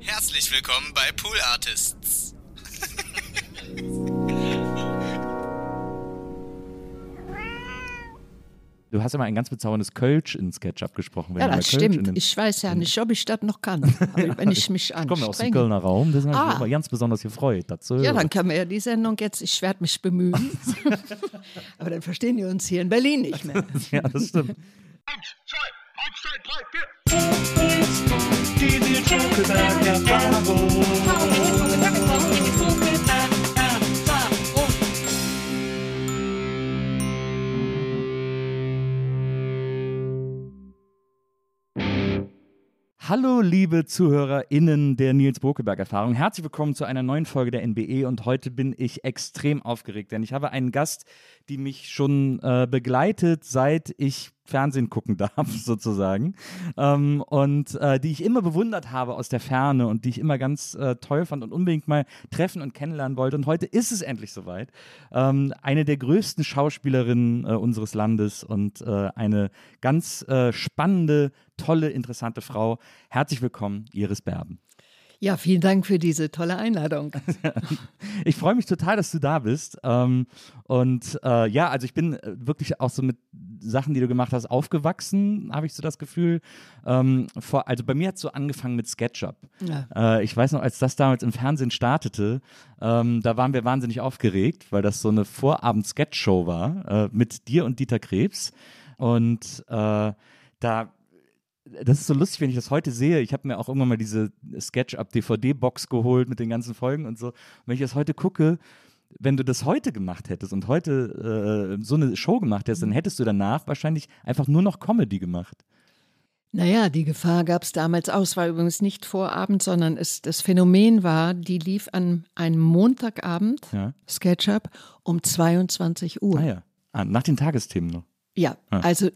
Herzlich willkommen bei Pool Artists. Du hast immer ein ganz bezauberndes Kölsch in Sketch abgesprochen. Ja, das stimmt. Ich weiß ja nicht, ob ich das noch kann. Aber wenn ich mich anstrenge. Ich komme aus dem Kölner Raum, das ist Ah. immer ganz besonders gefreut. Dazu. Ja, dann können wir ja die Sendung jetzt, ich werde mich bemühen. Aber dann verstehen die uns hier in Berlin nicht mehr. Ja, das stimmt. Hallo, liebe ZuhörerInnen der Nils Bokeberg-Erfahrung. Herzlich willkommen zu einer neuen Folge der NBE und heute bin ich extrem aufgeregt, denn ich habe einen Gast, die mich schon äh, begleitet, seit ich Fernsehen gucken darf, sozusagen. Ähm, und äh, die ich immer bewundert habe aus der Ferne und die ich immer ganz äh, toll fand und unbedingt mal treffen und kennenlernen wollte. Und heute ist es endlich soweit. Ähm, eine der größten Schauspielerinnen äh, unseres Landes und äh, eine ganz äh, spannende, tolle, interessante Frau. Herzlich willkommen, Iris Berben. Ja, vielen Dank für diese tolle Einladung. Ich freue mich total, dass du da bist. Ähm, und äh, ja, also ich bin äh, wirklich auch so mit Sachen, die du gemacht hast, aufgewachsen, habe ich so das Gefühl. Ähm, also bei mir hat es so angefangen mit SketchUp. Ja. Äh, ich weiß noch, als das damals im Fernsehen startete, ähm, da waren wir wahnsinnig aufgeregt, weil das so eine Vorabend-Sketch-Show war mit dir und Dieter Krebs. Und da das ist so lustig, wenn ich das heute sehe. Ich habe mir auch irgendwann mal diese SketchUp-DVD-Box geholt mit den ganzen Folgen und so. Und wenn ich das heute gucke, wenn du das heute gemacht hättest und heute äh, so eine Show gemacht hättest, dann hättest du danach wahrscheinlich einfach nur noch Comedy gemacht. Naja, die Gefahr gab es damals auch. Es war übrigens nicht Vorabend, sondern es, das Phänomen war, die lief an einem Montagabend, Ja. SketchUp, um 22 Uhr. Ah ja. Ah, nach den Tagesthemen noch. Ja, Ah. also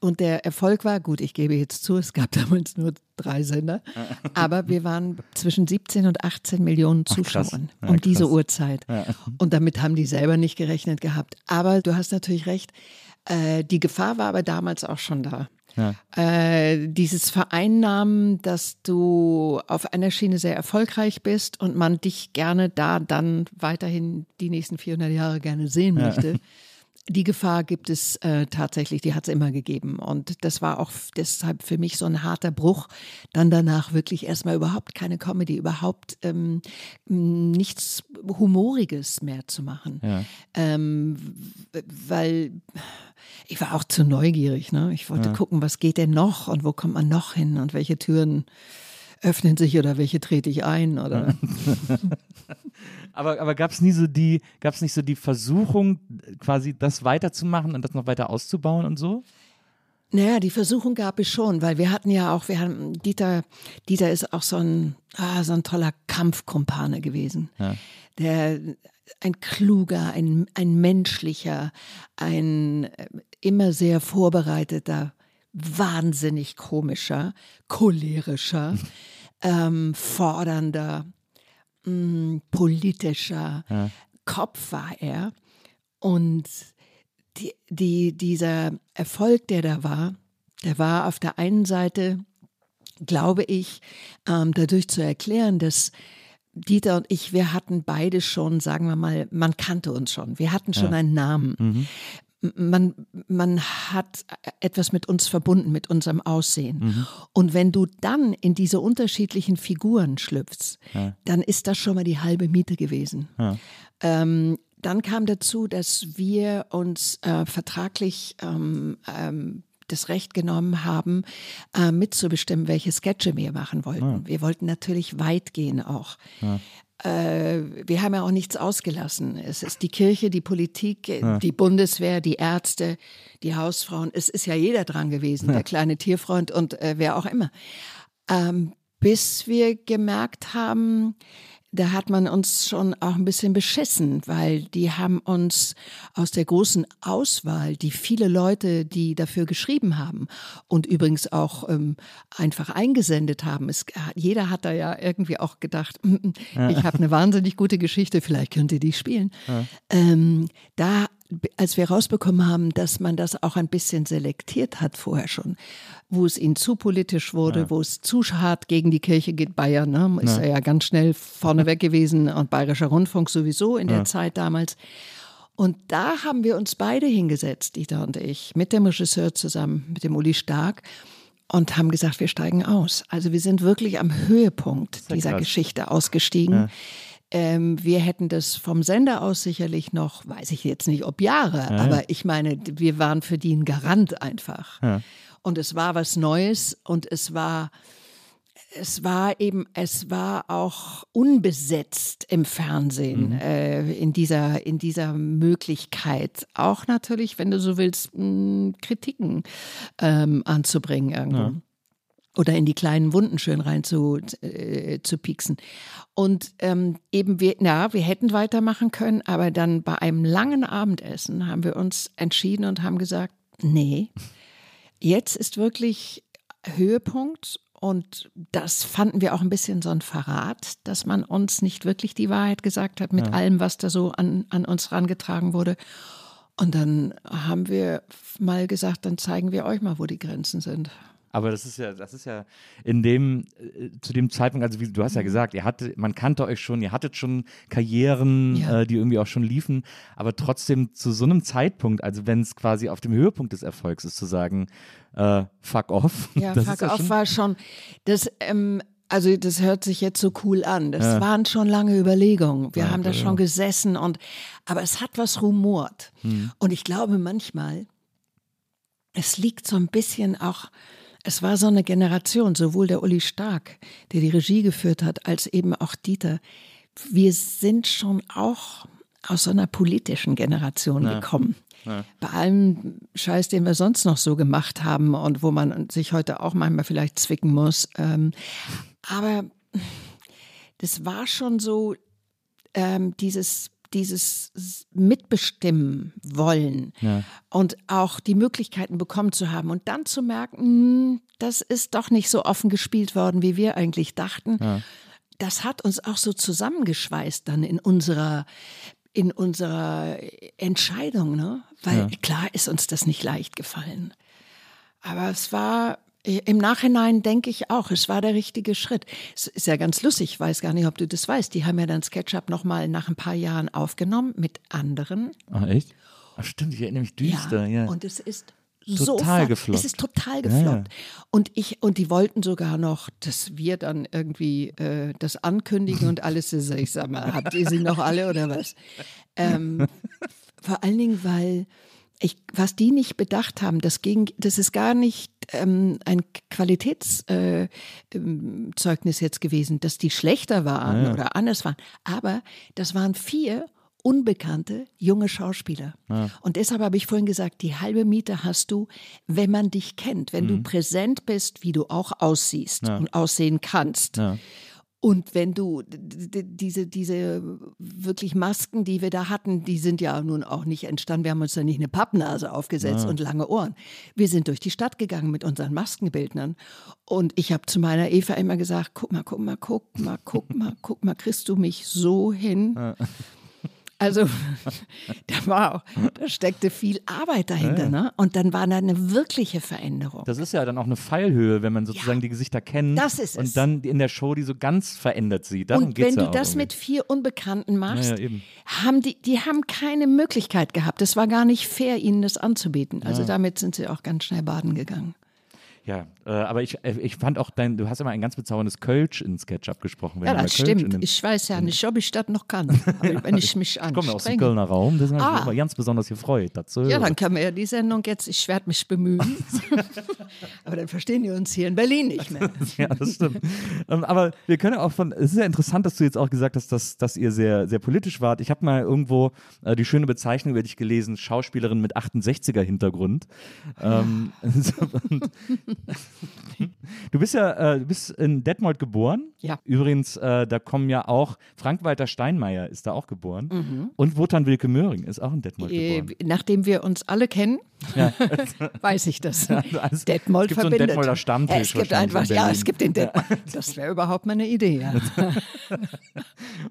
und der Erfolg war, gut, ich gebe jetzt zu, es gab damals nur drei Sender, aber wir waren zwischen 17 und 18 Millionen Ach. Zuschauern Ja, um diese krass. Uhrzeit. Und damit haben die selber nicht gerechnet gehabt. Aber du hast natürlich recht, äh, die Gefahr war aber damals auch schon da. Ja. Äh, dieses Vereinnahmen, dass du auf einer Schiene sehr erfolgreich bist und man dich gerne da dann weiterhin die nächsten 400 Jahre gerne sehen möchte. Die Gefahr gibt es äh, tatsächlich, die hat es immer gegeben. Und das war auch deshalb für mich so ein harter Bruch, dann danach wirklich erstmal überhaupt keine Comedy, überhaupt ähm, nichts Humoriges mehr zu machen. Ja. Ähm, weil ich war auch zu neugierig. Ne? Ich wollte gucken, was geht denn noch und wo kommt man noch hin und welche Türen öffnen sich oder welche trete ich ein oder Aber, aber gab es nie so die, gab es nicht so die Versuchung, quasi das weiterzumachen und das noch weiter auszubauen und so? Naja, die Versuchung gab es schon, weil wir hatten ja auch, wir haben, Dieter, Dieter ist auch so ein, ah, so ein toller Kampfkumpane gewesen. Der, ein kluger, ein, ein menschlicher, ein äh, immer sehr vorbereiteter, wahnsinnig komischer, cholerischer, ähm, fordernder, mh, politischer Kopf war er. Und die, die, dieser Erfolg, der da war, der war auf der einen Seite, glaube ich, ähm, dadurch zu erklären, dass Dieter und ich, wir hatten beide schon, sagen wir mal, man kannte uns schon. Wir hatten schon einen Namen. Man, man hat etwas mit uns verbunden, mit unserem Aussehen. Mhm. Und wenn du dann in diese unterschiedlichen Figuren schlüpfst, ja. dann ist das schon mal die halbe Miete gewesen. Ja. Ähm, dann kam dazu, dass wir uns äh, vertraglich ähm, ähm, das Recht genommen haben, äh, mitzubestimmen, welche Sketche wir machen wollten. Ja. Wir wollten natürlich weit gehen auch. Ja. Äh, wir haben ja auch nichts ausgelassen. Es ist die Kirche, die Politik, ja. die Bundeswehr, die Ärzte, die Hausfrauen. Es ist ja jeder dran gewesen, der kleine Tierfreund und äh, wer auch immer. Ähm, bis wir gemerkt haben, da hat man uns schon auch ein bisschen beschissen, weil die haben uns aus der großen Auswahl, die viele Leute, die dafür geschrieben haben und übrigens auch ähm, einfach eingesendet haben. Es, jeder hat da ja irgendwie auch gedacht, ich habe eine wahnsinnig gute Geschichte, vielleicht könnt ihr die spielen. Ja. Ähm, da als wir rausbekommen haben, dass man das auch ein bisschen selektiert hat vorher schon, wo es ihnen zu politisch wurde, ja. wo es zu hart gegen die Kirche geht, Bayern, ne? ist ja. er ja ganz schnell vorneweg gewesen und Bayerischer Rundfunk sowieso in der ja. Zeit damals. Und da haben wir uns beide hingesetzt, Dieter und ich, mit dem Regisseur zusammen, mit dem Uli Stark und haben gesagt, wir steigen aus. Also wir sind wirklich am Höhepunkt dieser krass. Geschichte ausgestiegen. Ähm, wir hätten das vom Sender aus sicherlich noch, weiß ich jetzt nicht, ob Jahre, ja. aber ich meine, wir waren für die ein Garant einfach. Ja. Und es war was Neues und es war, es war eben, es war auch unbesetzt im Fernsehen mhm. äh, in dieser in dieser Möglichkeit. Auch natürlich, wenn du so willst, mh, Kritiken ähm, anzubringen irgendwo. Oder in die kleinen Wunden schön rein zu, äh, zu pieksen. Und ähm, eben wir, na, wir hätten weitermachen können, aber dann bei einem langen Abendessen haben wir uns entschieden und haben gesagt, nee, jetzt ist wirklich Höhepunkt und das fanden wir auch ein bisschen so ein Verrat, dass man uns nicht wirklich die Wahrheit gesagt hat mit ja. allem, was da so an, an uns rangetragen wurde. Und dann haben wir mal gesagt, dann zeigen wir euch mal, wo die Grenzen sind. Aber das ist ja, das ist ja in dem, äh, zu dem Zeitpunkt, also wie du hast ja mhm. gesagt, ihr hattet, man kannte euch schon, ihr hattet schon Karrieren, ja. äh, die irgendwie auch schon liefen, aber trotzdem zu so einem Zeitpunkt, also wenn es quasi auf dem Höhepunkt des Erfolgs ist, zu sagen, äh, fuck off. Ja, fuck off schon war schon, das, ähm, also das hört sich jetzt so cool an. Das ja. waren schon lange Überlegungen. Wir ja, haben da schon gesessen und, aber es hat was rumort. Hm. Und ich glaube manchmal, es liegt so ein bisschen auch es war so eine Generation, sowohl der Uli Stark, der die Regie geführt hat, als eben auch Dieter. Wir sind schon auch aus so einer politischen Generation ja. gekommen. Ja. Bei allem Scheiß, den wir sonst noch so gemacht haben und wo man sich heute auch manchmal vielleicht zwicken muss. Ähm, aber das war schon so ähm, dieses dieses Mitbestimmen wollen ja. und auch die Möglichkeiten bekommen zu haben und dann zu merken, hm, das ist doch nicht so offen gespielt worden, wie wir eigentlich dachten. Ja. Das hat uns auch so zusammengeschweißt dann in unserer in unserer Entscheidung, ne? Weil ja. klar ist uns das nicht leicht gefallen. Aber es war im Nachhinein denke ich auch, es war der richtige Schritt. Es ist ja ganz lustig, ich weiß gar nicht, ob du das weißt. Die haben ja dann SketchUp nochmal nach ein paar Jahren aufgenommen mit anderen. Ach, echt? Ach, stimmt, ich erinnere mich düster, ja. ja. Und es ist total so gefloppt. Es ist total gefloppt. Ja. Und ich und die wollten sogar noch, dass wir dann irgendwie äh, das ankündigen und alles. Ich sag mal, habt ihr sie noch alle oder was? Ähm, vor allen Dingen, weil ich, was die nicht bedacht haben, das, ging, das ist gar nicht ähm, ein Qualitätszeugnis äh, ähm, jetzt gewesen, dass die schlechter waren ja. oder anders waren. Aber das waren vier unbekannte junge Schauspieler. Ja. Und deshalb habe ich vorhin gesagt, die halbe Miete hast du, wenn man dich kennt, wenn mhm. du präsent bist, wie du auch aussiehst ja. und aussehen kannst. Und wenn du diese, diese wirklich Masken, die wir da hatten, die sind ja nun auch nicht entstanden. Wir haben uns da nicht eine Pappnase aufgesetzt ja. und lange Ohren. Wir sind durch die Stadt gegangen mit unseren Maskenbildnern. Und ich habe zu meiner Eva immer gesagt, guck mal, guck mal, guck mal, guck mal, guck mal, kriegst du mich so hin? Ja. Also da war auch, da steckte viel Arbeit dahinter, ja. ne? Und dann war da eine wirkliche Veränderung. Das ist ja dann auch eine Fallhöhe, wenn man sozusagen ja. die Gesichter kennt das ist und es. dann in der Show die so ganz verändert sieht. Darum und wenn du das irgendwie. mit vier Unbekannten machst, ja, haben die, die haben keine Möglichkeit gehabt. Es war gar nicht fair, ihnen das anzubieten. Also damit sind sie auch ganz schnell baden gegangen. Ja, äh, aber ich, äh, ich fand auch dein, du hast immer ein ganz bezauberndes Kölsch in Sketch abgesprochen. ja, das stimmt. Ich weiß ja nicht, ob ich das noch kann, aber wenn ich mich anstrenge. Ich komme aus dem Kölner Raum, das ist ah. ganz besonders gefreut. Dazu. Ja, dann können wir ja die Sendung jetzt, ich werde mich bemühen. aber dann verstehen die uns hier in Berlin nicht mehr. ja, das stimmt. Ähm, aber wir können auch von, es ist ja interessant, dass du jetzt auch gesagt hast, dass, dass ihr sehr, sehr politisch wart. Ich habe mal irgendwo äh, die schöne Bezeichnung über dich gelesen, Schauspielerin mit 68er Hintergrund. Ähm, und, Du bist ja, äh, du bist in Detmold geboren. Ja. Übrigens, äh, da kommen ja auch Frank-Walter Steinmeier ist da auch geboren. Mhm. Und Wotan Wilke Möhring ist auch in Detmold äh, geboren. Nachdem wir uns alle kennen, ja. weiß ich das. Ja, also, Detmold es gibt verbindet. So einen Detmolder Stammtisch. es gibt einfach, ja, es gibt den Detmold. Das wäre überhaupt mal eine Idee. Ja.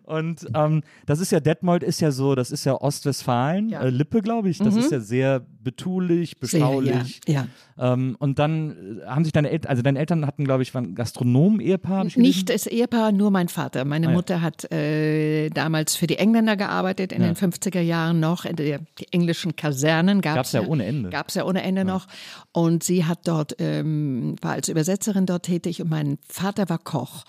Und ähm, das ist ja, Detmold ist ja so, das ist ja Ostwestfalen, äh, Lippe, glaube ich. Das mhm. ist ja sehr betulich, beschaulich. Sehr, ja. Ähm, und dann haben sich deine Eltern, also deine Eltern hatten, glaube ich, waren Gastronomen-Ehepaar. Nicht das Ehepaar, nur mein Vater. Meine ah, ja. Mutter hat äh, damals für die Engländer gearbeitet, in ja. den 50er Jahren noch. In der, die englischen Kasernen gab es ja, ja, ohne Ende. Gab es ja ohne Ende noch. Und sie hat dort, ähm, war als Übersetzerin dort tätig und mein Vater war Koch.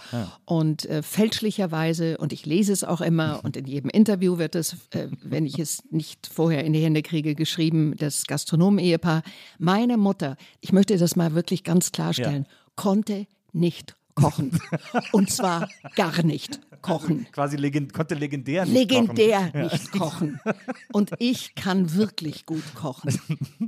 Und äh, fälschlicherweise, und ich lese es auch immer und in jedem Interview wird es, äh, wenn ich es nicht vorher in die Hände kriege, geschrieben, das Gastronomen-Ehepaar. Meine Mutter, ich möchte das mal wirklich ganz klarstellen, konnte nicht kochen. Und zwar gar nicht kochen. Quasi legend, konnte legendär nicht legendär kochen. nicht kochen. Und ich kann wirklich gut kochen.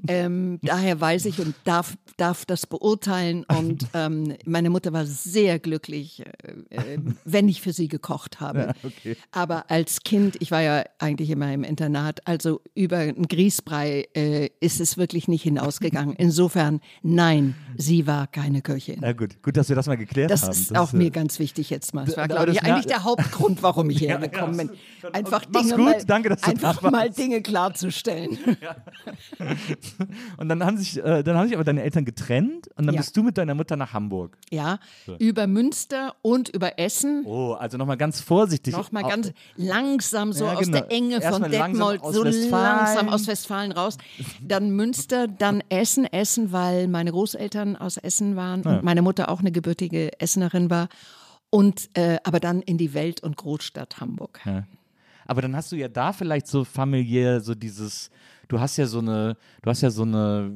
Ähm, daher weiß ich und darf, darf das beurteilen. Und ähm, meine Mutter war sehr glücklich, äh, äh, wenn ich für sie gekocht habe. Ja, okay. Aber als Kind, ich war ja eigentlich immer im Internat, also über einen Grießbrei äh, ist es wirklich nicht hinausgegangen. Insofern, nein, sie war keine Köchin. Na gut, gut, dass wir das mal geklärt das haben. Ist das ist auch mir ganz wichtig jetzt mal. Das war, glaube ich, eigentlich der Hauptgrund, warum ich hierher gekommen bin. Einfach Dinge, gut. Mal, Danke, einfach mal Dinge klarzustellen. Und dann haben, sich, äh, dann haben sich aber deine Eltern getrennt und dann bist du mit deiner Mutter nach Hamburg. Ja, über Münster und über Essen. Oh, also nochmal ganz vorsichtig. Nochmal ganz langsam so Ja, aus genau. der Enge von Erstmal Detmold, so langsam aus Westfalen raus. Dann Münster, dann Essen, Essen, weil meine Großeltern aus Essen waren und meine Mutter auch eine gebürtige Essenerin war. Und äh, aber dann in die Welt- und Großstadt Hamburg. Aber dann hast du ja da vielleicht so familiär so dieses, du hast ja so eine, du hast ja so eine,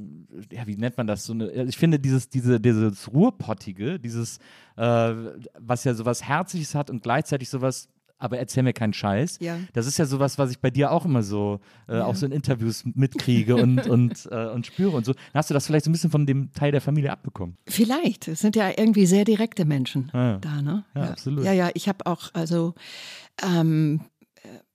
ja, wie nennt man das? So eine, ich finde dieses, diese, dieses Ruhrpottige, dieses, äh, was ja sowas Herzliches hat und gleichzeitig sowas, aber erzähl mir keinen Scheiß. Ja. Das ist ja sowas, was ich bei dir auch immer so, äh, auch so in Interviews mitkriege und, und, äh, und spüre und so. Dann hast du das vielleicht so ein bisschen von dem Teil der Familie abbekommen. Vielleicht. Es sind ja irgendwie sehr direkte Menschen Ja. da, ne? Ja, absolut. Ja, ja, ich habe auch, also ähm, äh,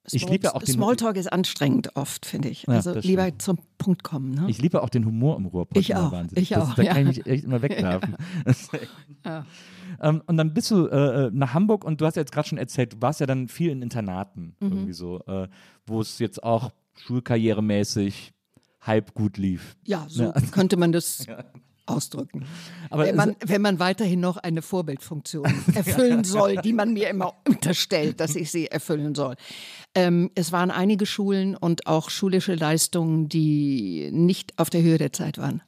Ich liebe ja auch den- Smalltalk ist anstrengend oft, finde ich. Also lieber stimmt. zum Punkt kommen. Ne? Ich liebe auch den Humor im Ruhrpott. Ich auch, wahnsinnig. ich das, auch, Da ja. kann ich mich echt immer wegwerfen. ähm, und dann bist du äh, äh, nach Hamburg und du hast ja jetzt gerade schon erzählt, du warst ja dann viel in Internaten, Mhm. irgendwie so, äh, wo es jetzt auch schulkarrieremäßig halb gut lief. Ja, so könnte man das ausdrücken. Aber wenn, man, wenn man weiterhin noch eine Vorbildfunktion erfüllen soll, die man mir immer unterstellt, dass ich sie erfüllen soll. Ähm, es waren einige Schulen und auch schulische Leistungen, die nicht auf der Höhe der Zeit waren.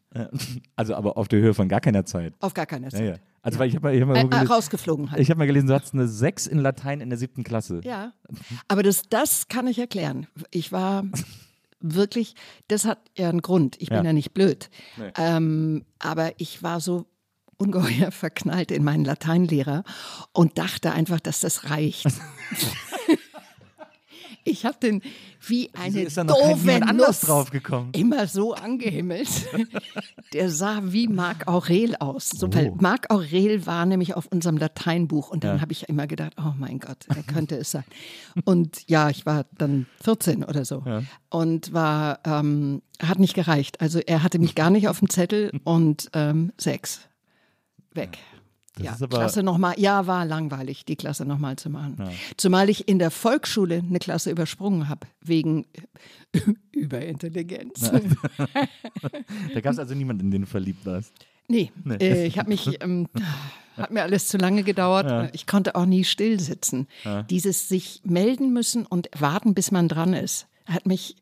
Also aber auf der Höhe von gar keiner Zeit. Auf gar keiner Ja, Zeit. ja. Also weil ich habe mal, ich hab mal, irgendwo äh, gelesen- rausgeflogen halt. ich hab mal gelesen, du hattest eine 6 in Latein in der siebten Klasse. Ja, aber das, das kann ich erklären. Ich war wirklich, das hat ja einen Grund. Ich bin Ja. ja, nicht blöd. Ähm, aber ich war so ungeheuer verknallt in meinen Lateinlehrer und dachte einfach, dass das reicht. ich habe den wie Wieso eine ist da noch doofe niemand anders Nuss draufgekommen? immer so angehimmelt. Der sah wie Marc Aurel aus. So, Oh. weil Marc Aurel war nämlich auf unserem Lateinbuch und dann habe ich immer gedacht, oh mein Gott, er könnte es sein. Und ja, ich war dann 14 oder so und war, ähm, hat nicht gereicht. Also er hatte mich gar nicht auf dem Zettel und ähm, sechs. Weg. Das ja, ist aber, Klasse nochmal, ja, war langweilig, die Klasse nochmal zu machen. Ja. Zumal ich in der Volksschule eine Klasse übersprungen habe, wegen Überintelligenz. da gab es also niemanden, in den du verliebt warst. Nee, nee. Äh, ich habe mich, ähm, hat mir alles zu lange gedauert. Ja. Ich konnte auch nie still sitzen. Ja. Dieses sich melden müssen und warten, bis man dran ist, hat mich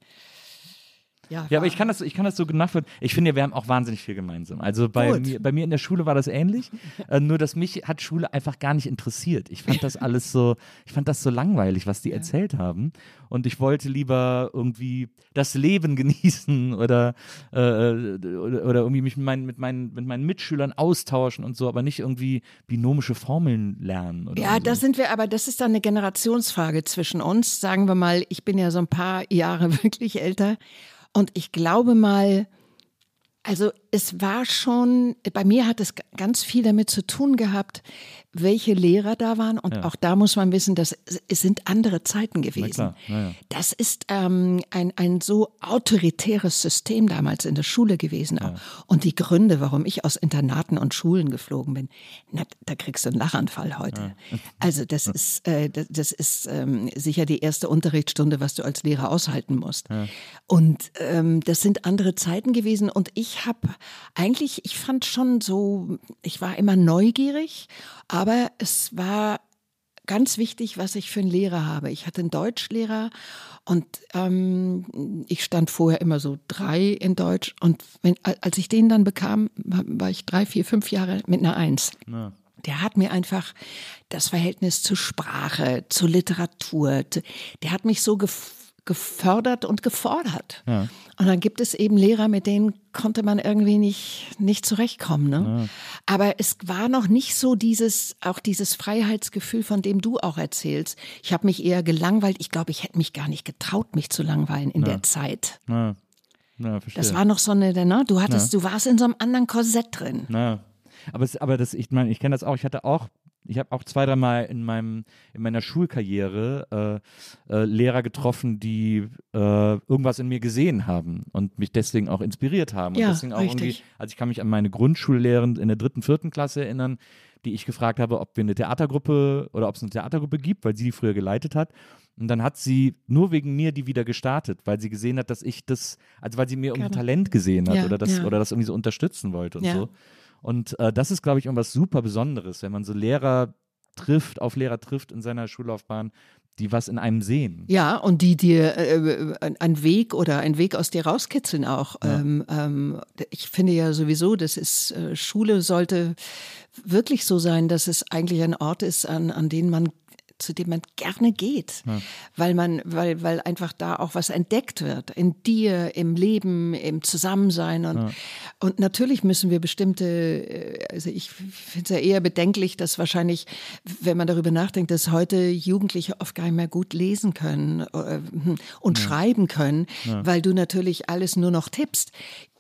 ja, ja aber ich kann das, ich kann das so nachvollziehen. Ich finde, wir haben auch wahnsinnig viel gemeinsam. Also bei mir, bei mir in der Schule war das ähnlich, äh, nur dass mich hat Schule einfach gar nicht interessiert. Ich fand das alles so, ich fand das so langweilig, was die ja. erzählt haben. Und ich wollte lieber irgendwie das Leben genießen oder, äh, oder, oder, irgendwie mich mit meinen, mit, meinen, mit meinen Mitschülern austauschen und so, aber nicht irgendwie binomische Formeln lernen. ja, so. da sind wir, aber das ist dann eine Generationsfrage zwischen uns. Sagen wir mal, ich bin ja so ein paar Jahre wirklich älter. Und ich glaube mal, also es war schon, bei mir hat es ganz viel damit zu tun gehabt, welche Lehrer da waren. Und ja. auch da muss man wissen, dass es sind andere Zeiten gewesen. Ja. Das ist ähm, ein, ein so autoritäres System damals in der Schule gewesen. Ja. Und die Gründe, warum ich aus Internaten und Schulen geflogen bin, na, da kriegst du einen Lachanfall heute. Also das ist, äh, das, das, ist ähm, sicher die erste Unterrichtsstunde, was du als Lehrer aushalten musst. Und ähm, das sind andere Zeiten gewesen. Und ich habe eigentlich, ich fand schon so, ich war immer neugierig, aber es war ganz wichtig, was ich für einen Lehrer habe. Ich hatte einen Deutschlehrer und ähm, ich stand vorher immer so drei in Deutsch. Und wenn, als ich den dann bekam, war ich drei, vier, fünf Jahre mit einer Eins. Ja. Der hat mir einfach das Verhältnis zur Sprache, zur Literatur, der hat mich so gefreut gefördert und gefordert. Ja. Und dann gibt es eben Lehrer, mit denen konnte man irgendwie nicht, nicht zurechtkommen. Ne? Ja. Aber es war noch nicht so dieses, auch dieses Freiheitsgefühl, von dem du auch erzählst. Ich habe mich eher gelangweilt. Ich glaube, ich hätte mich gar nicht getraut, mich zu langweilen in ja. der Zeit. Das war noch so eine, ne? du hattest, du warst in so einem anderen Korsett drin. Aber, es, aber das, ich meine, ich kenne das auch. Ich hatte auch ich habe auch zwei, dreimal in meinem in meiner Schulkarriere äh, äh, Lehrer getroffen, die äh, irgendwas in mir gesehen haben und mich deswegen auch inspiriert haben. Ja, und deswegen auch richtig. irgendwie, also ich kann mich an meine Grundschullehrerin in der dritten, vierten Klasse erinnern, die ich gefragt habe, ob wir eine Theatergruppe oder ob es eine Theatergruppe gibt, weil sie die früher geleitet hat. Und dann hat sie nur wegen mir die wieder gestartet, weil sie gesehen hat, dass ich das, also weil sie mir irgendwie Talent gesehen hat ja, oder das ja. oder das irgendwie so unterstützen wollte und so. Und äh, das ist, glaube ich, irgendwas super Besonderes, wenn man so Lehrer trifft, auf Lehrer trifft in seiner Schullaufbahn, die was in einem sehen. Ja, und die dir äh, einen Weg oder einen Weg aus dir rauskitzeln auch. Ja. Ähm, ähm, ich finde ja sowieso, das ist, äh, Schule sollte wirklich so sein, dass es eigentlich ein Ort ist, an, an den man zu dem man gerne geht, ja. weil man, weil, weil einfach da auch was entdeckt wird in dir, im Leben, im Zusammensein und, ja. und natürlich müssen wir bestimmte, äh, also ich finde es ja eher bedenklich, dass wahrscheinlich, wenn man darüber nachdenkt, dass heute Jugendliche oft gar nicht mehr gut lesen können äh, und ja. schreiben können, weil du natürlich alles nur noch tippst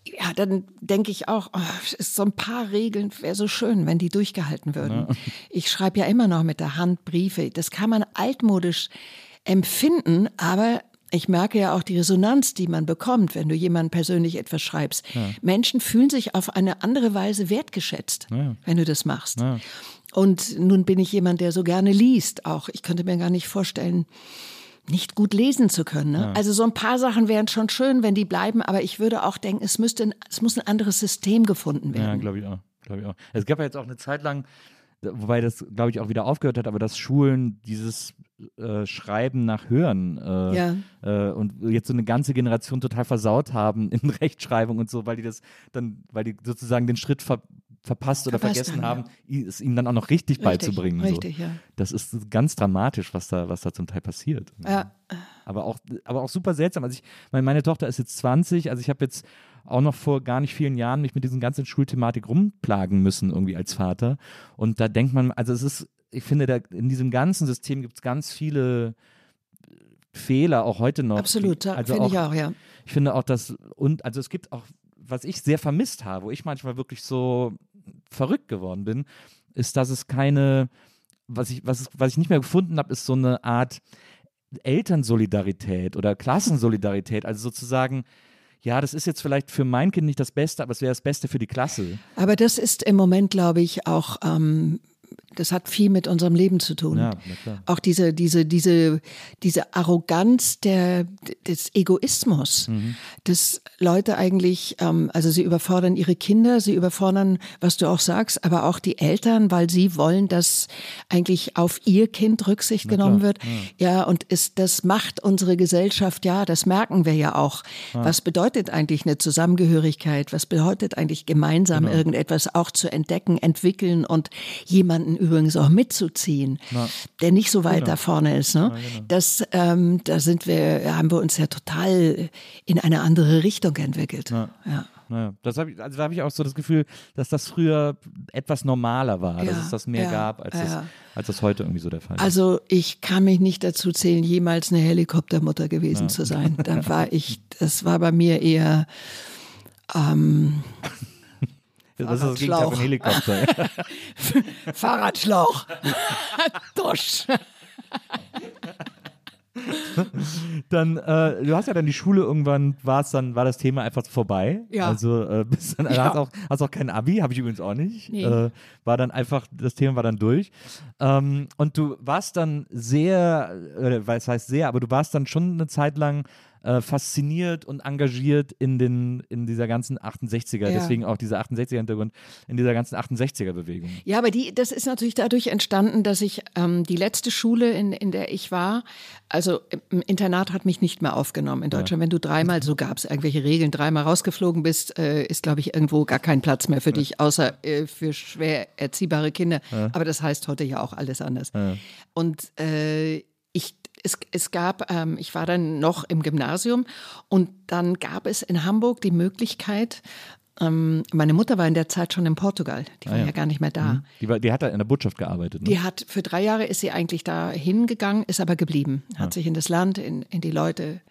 ja, dann denke ich auch, oh, so ein paar Regeln wäre so schön, wenn die durchgehalten würden. Ja. Ich schreibe ja immer noch mit der Hand Briefe. Das kann man altmodisch empfinden, aber ich merke ja auch die Resonanz, die man bekommt, wenn du jemandem persönlich etwas schreibst. Ja. Menschen fühlen sich auf eine andere Weise wertgeschätzt, ja. wenn du das machst. Und nun bin ich jemand, der so gerne liest. Auch ich könnte mir gar nicht vorstellen, nicht gut lesen zu können. Ne? Ja. Also so ein paar Sachen wären schon schön, wenn die bleiben, aber ich würde auch denken, es müsste, ein, es muss ein anderes System gefunden werden. Ja, glaube ich auch. Glaube ich auch. Es gab ja jetzt auch eine Zeit lang, wobei das, glaube ich, auch wieder aufgehört hat, aber dass Schulen dieses äh, Schreiben nach Hören äh, ja. äh, und jetzt so eine ganze Generation total versaut haben in Rechtschreibung und so, weil die das dann, weil die sozusagen den Schritt ver verpasst oder Verpasst vergessen haben, ja. es ihnen dann auch noch richtig, richtig beizubringen. Richtig, so. ja. Das ist ganz dramatisch, was da, was da zum Teil passiert. Ja. Aber auch, aber auch super seltsam. Also ich, meine, meine Tochter ist jetzt 20, also ich habe jetzt auch noch vor gar nicht vielen Jahren mich mit diesen ganzen Schulthematik rumplagen müssen, irgendwie als Vater. Und da denkt man, also es ist, ich finde, da, in diesem ganzen System gibt es ganz viele Fehler, auch heute noch. Absolut, also finde ich auch, ja. Ich finde auch, dass, und also es gibt auch, was ich sehr vermisst habe, wo ich manchmal wirklich so verrückt geworden bin, ist, dass es keine, was ich, was, was ich nicht mehr gefunden habe, ist so eine Art Elternsolidarität oder Klassensolidarität. Also sozusagen, ja, das ist jetzt vielleicht für mein Kind nicht das Beste, aber es wäre das Beste für die Klasse. Aber das ist im Moment, glaube ich, auch ähm, das hat viel mit unserem Leben zu tun. Ja. Auch diese, diese, diese, diese Arroganz der, des Egoismus, mhm. dass Leute eigentlich, ähm, also sie überfordern ihre Kinder, sie überfordern, was du auch sagst, aber auch die Eltern, weil sie wollen, dass eigentlich auf ihr Kind Rücksicht Na genommen klar. wird. Ja. ja, und ist, das macht unsere Gesellschaft, ja, das merken wir ja auch. Ja. Was bedeutet eigentlich eine Zusammengehörigkeit? Was bedeutet eigentlich gemeinsam genau. irgendetwas auch zu entdecken, entwickeln und jemanden übrigens auch mitzuziehen, Na. der nicht so weit genau. da vorne ist. Ne? Ja, genau. Das, ähm, da sind wir, haben wir uns ja total in eine andere Richtung entwickelt. Ja. ja. Naja, das hab ich, also da habe ich auch so das Gefühl, dass das früher etwas normaler war, ja, dass es das mehr ja, gab, als, ja. das, als das heute irgendwie so der Fall ist. Also ich kann mich nicht dazu zählen, jemals eine Helikoptermutter gewesen zu sein. Da war ich, das war bei mir eher ähm, was ist das Gegenteil von Helikopter? Fahrradschlauch. Dusch. dann, äh, du hast ja dann die Schule irgendwann, war es dann, war das Thema einfach vorbei. Ja. Also äh, bist dann, ja. hast, auch, hast auch kein Abi, habe ich übrigens auch nicht. Nee. Äh, war dann einfach, das Thema war dann durch. Ähm, und du warst dann sehr, äh, was heißt sehr, aber du warst dann schon eine Zeit lang äh, fasziniert und engagiert in, den, in dieser ganzen 68er, ja. deswegen auch dieser 68er-Hintergrund, in dieser ganzen 68er-Bewegung. Ja, aber die, das ist natürlich dadurch entstanden, dass ich ähm, die letzte Schule, in, in der ich war, also im Internat hat mich nicht mehr aufgenommen in Deutschland. Ja. Wenn du dreimal, so gab es irgendwelche Regeln, dreimal rausgeflogen bist, äh, ist, glaube ich, irgendwo gar kein Platz mehr für dich, außer äh, für schwer erziehbare Kinder. Ja. Aber das heißt heute ja auch alles anders. Und äh, ich es, es gab, ähm, ich war dann noch im Gymnasium und dann gab es in Hamburg die Möglichkeit, ähm, meine Mutter war in der Zeit schon in Portugal, die war ah, ja. ja. gar nicht mehr da. Mhm. Die, war, die hat da in der Botschaft gearbeitet. Ne? Die hat, für drei Jahre ist sie eigentlich da hingegangen, ist aber geblieben, hat ja. sich in das Land, in, in die Leute,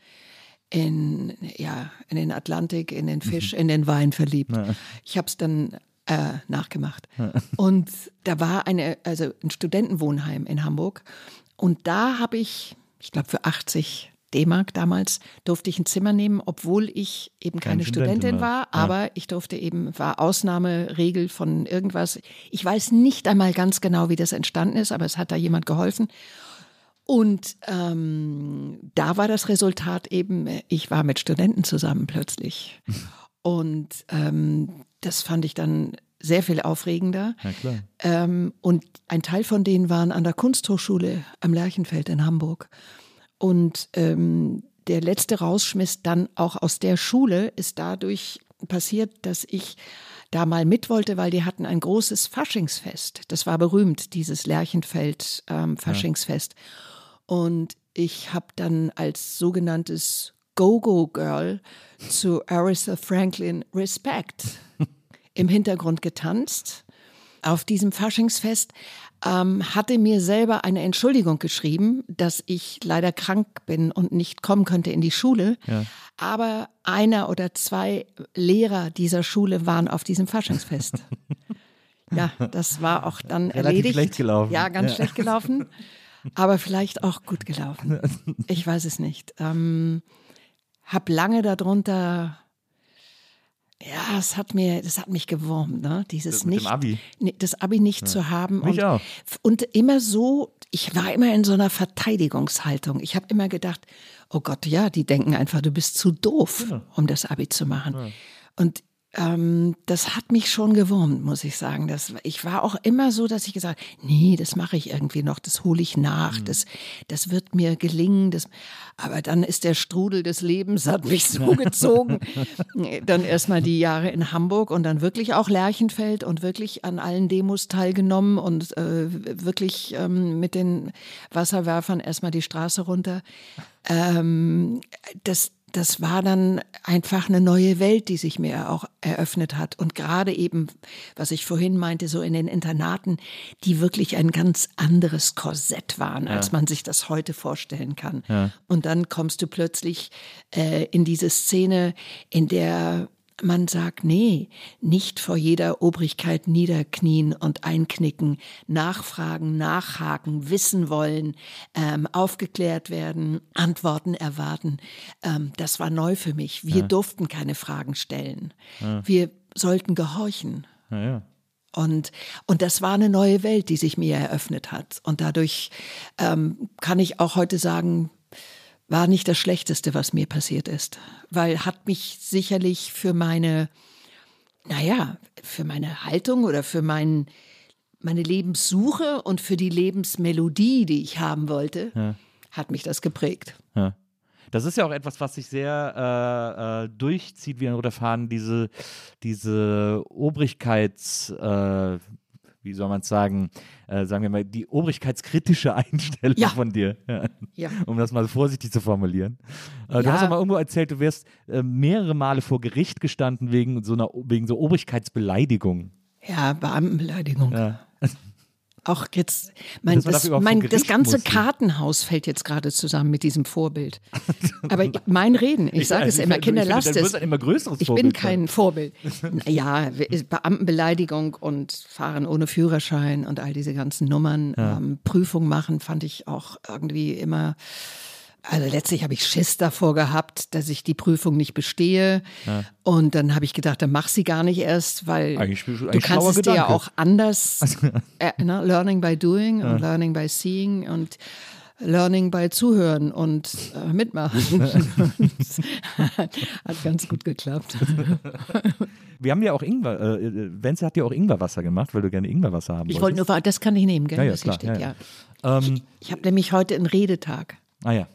in, ja, in den Atlantik, in den Fisch, mhm. in den Wein verliebt. Ja. Ich habe es dann äh, nachgemacht. Und da war eine, also ein Studentenwohnheim in Hamburg. Und da habe ich ich glaube für 80 D-Mark damals durfte ich ein Zimmer nehmen, obwohl ich eben keine, keine Studentin war, aber ja. ich durfte eben, war Ausnahmeregel von irgendwas. Ich weiß nicht einmal ganz genau, wie das entstanden ist, aber es hat da jemand geholfen. Und ähm, da war das Resultat eben, ich war mit Studenten zusammen plötzlich. Und ähm, das fand ich dann sehr viel aufregender. Ähm, und ein Teil von denen waren an der Kunsthochschule am Lerchenfeld in Hamburg. Und ähm, der letzte Rausschmiss dann auch aus der Schule ist dadurch passiert, dass ich da mal mit wollte, weil die hatten ein großes Faschingsfest. Das war berühmt, dieses Lerchenfeld ähm, Faschingsfest. Ja. Und ich habe dann als sogenanntes Go-Go-Girl zu Aretha Franklin Respect im Hintergrund getanzt auf diesem Faschingsfest, ähm, hatte mir selber eine Entschuldigung geschrieben, dass ich leider krank bin und nicht kommen könnte in die Schule. Ja. Aber einer oder zwei Lehrer dieser Schule waren auf diesem Faschingsfest. ja, das war auch dann Relativ erledigt. schlecht gelaufen. Ja, ganz ja. schlecht gelaufen. Aber vielleicht auch gut gelaufen. Ich weiß es nicht. Ähm, hab lange darunter ja, es hat mir, das hat mich gewurmt, ne? Dieses das nicht, Abi. das Abi nicht ja. zu haben mich und, auch. und immer so, ich war immer in so einer Verteidigungshaltung. Ich habe immer gedacht, oh Gott, ja, die denken einfach, du bist zu doof, ja. um das Abi zu machen. Ja. Und ähm, das hat mich schon gewurmt, muss ich sagen. Das, ich war auch immer so, dass ich gesagt nee, das mache ich irgendwie noch, das hole ich nach, mhm. das, das wird mir gelingen. Das, aber dann ist der Strudel des Lebens, hat mich so gezogen. dann erstmal die Jahre in Hamburg und dann wirklich auch Lerchenfeld und wirklich an allen Demos teilgenommen und äh, wirklich ähm, mit den Wasserwerfern erstmal die Straße runter. Ähm, das, das war dann einfach eine neue Welt, die sich mir auch eröffnet hat. Und gerade eben, was ich vorhin meinte, so in den Internaten, die wirklich ein ganz anderes Korsett waren, ja. als man sich das heute vorstellen kann. Ja. Und dann kommst du plötzlich äh, in diese Szene, in der man sagt, nee, nicht vor jeder Obrigkeit niederknien und einknicken, nachfragen, nachhaken, wissen wollen, ähm, aufgeklärt werden, Antworten erwarten. Ähm, das war neu für mich. Wir ja. durften keine Fragen stellen. Ja. Wir sollten gehorchen. Ja, und, und das war eine neue Welt, die sich mir eröffnet hat. Und dadurch ähm, kann ich auch heute sagen, war nicht das Schlechteste, was mir passiert ist, weil hat mich sicherlich für meine, naja, für meine Haltung oder für mein, meine Lebenssuche und für die Lebensmelodie, die ich haben wollte, ja. hat mich das geprägt. Ja. Das ist ja auch etwas, was sich sehr äh, äh, durchzieht wie ein roter Faden, diese, diese Obrigkeits, äh, wie soll man es sagen, äh, sagen wir mal, die obrigkeitskritische Einstellung ja. von dir. Ja. ja. Um das mal vorsichtig zu formulieren. Äh, du hast auch mal irgendwo erzählt, du wärst äh, mehrere Male vor Gericht gestanden wegen so einer wegen so Obrigkeitsbeleidigung. Ja, Beamtenbeleidigung. Ja. Auch jetzt, mein, das, mein, das ganze mussten. Kartenhaus fällt jetzt gerade zusammen mit diesem Vorbild. Aber mein Reden, ich, sage es immer, Kinder, lasst es. Ein immer größeres ich Vorbild bin kein. Vorbild. Ja, Beamtenbeleidigung und Fahren ohne Führerschein und all diese ganzen Nummern. Ja. Ähm, Prüfung machen fand ich auch irgendwie immer also letztlich habe ich Schiss davor gehabt, dass ich die Prüfung nicht bestehe. Ja. Und dann habe ich gedacht, dann mach sie gar nicht erst, weil eigentlich, eigentlich du kannst es dir ja auch anders, äh, ne? learning by doing ja. und learning by seeing und Learning by Zuhören und äh, mitmachen. hat ganz gut geklappt. Wir haben ja auch Ingwer, äh, äh Wenzel hat ja auch Ingwerwasser gemacht, weil du gerne Ingwerwasser haben Ich wollte nur, das kann ich nehmen, gell? Ja, ja, klar, steht, ja, ja. Ähm, ich, ich habe nämlich heute einen Redetag. Ah ja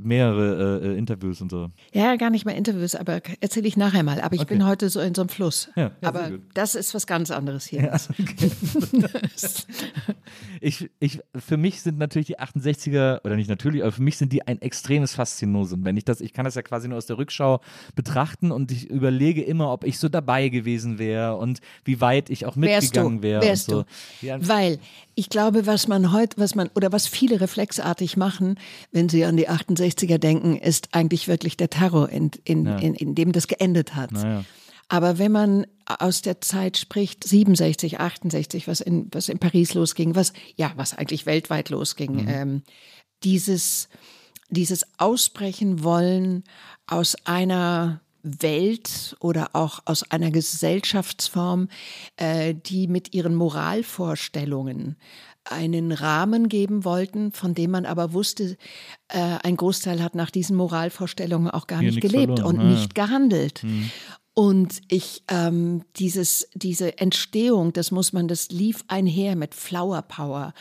mehrere äh, äh, Interviews und so. Ja, gar nicht mehr Interviews, aber erzähle ich nachher mal. Aber ich okay. bin heute so in so einem Fluss. Ja, ja, aber das ist was ganz anderes hier. Ja, okay. ich, ich, für mich sind natürlich die 68er, oder nicht natürlich, aber für mich sind die ein extremes Faszinosum. Wenn ich das, ich kann das ja quasi nur aus der Rückschau betrachten und ich überlege immer, ob ich so dabei gewesen wäre und wie weit ich auch mitgegangen wäre. Wärst so. du. Weil ich glaube, was man heute, was man, oder was viele reflexartig machen, wenn sie an die 68er denken, ist eigentlich wirklich der Terror, in, in, ja. in, in dem das geendet hat. Naja. Aber wenn man aus der Zeit spricht, 67, 68, was in, was in Paris losging, was, ja, was eigentlich weltweit losging, mhm. ähm, dieses, dieses Ausbrechen wollen aus einer Welt oder auch aus einer Gesellschaftsform, äh, die mit ihren Moralvorstellungen einen Rahmen geben wollten, von dem man aber wusste, äh, ein Großteil hat nach diesen Moralvorstellungen auch gar Hier nicht gelebt verloren. und ja. nicht gehandelt. Mhm. Und ich, ähm, dieses, diese Entstehung, das muss man, das lief einher mit Flower Power.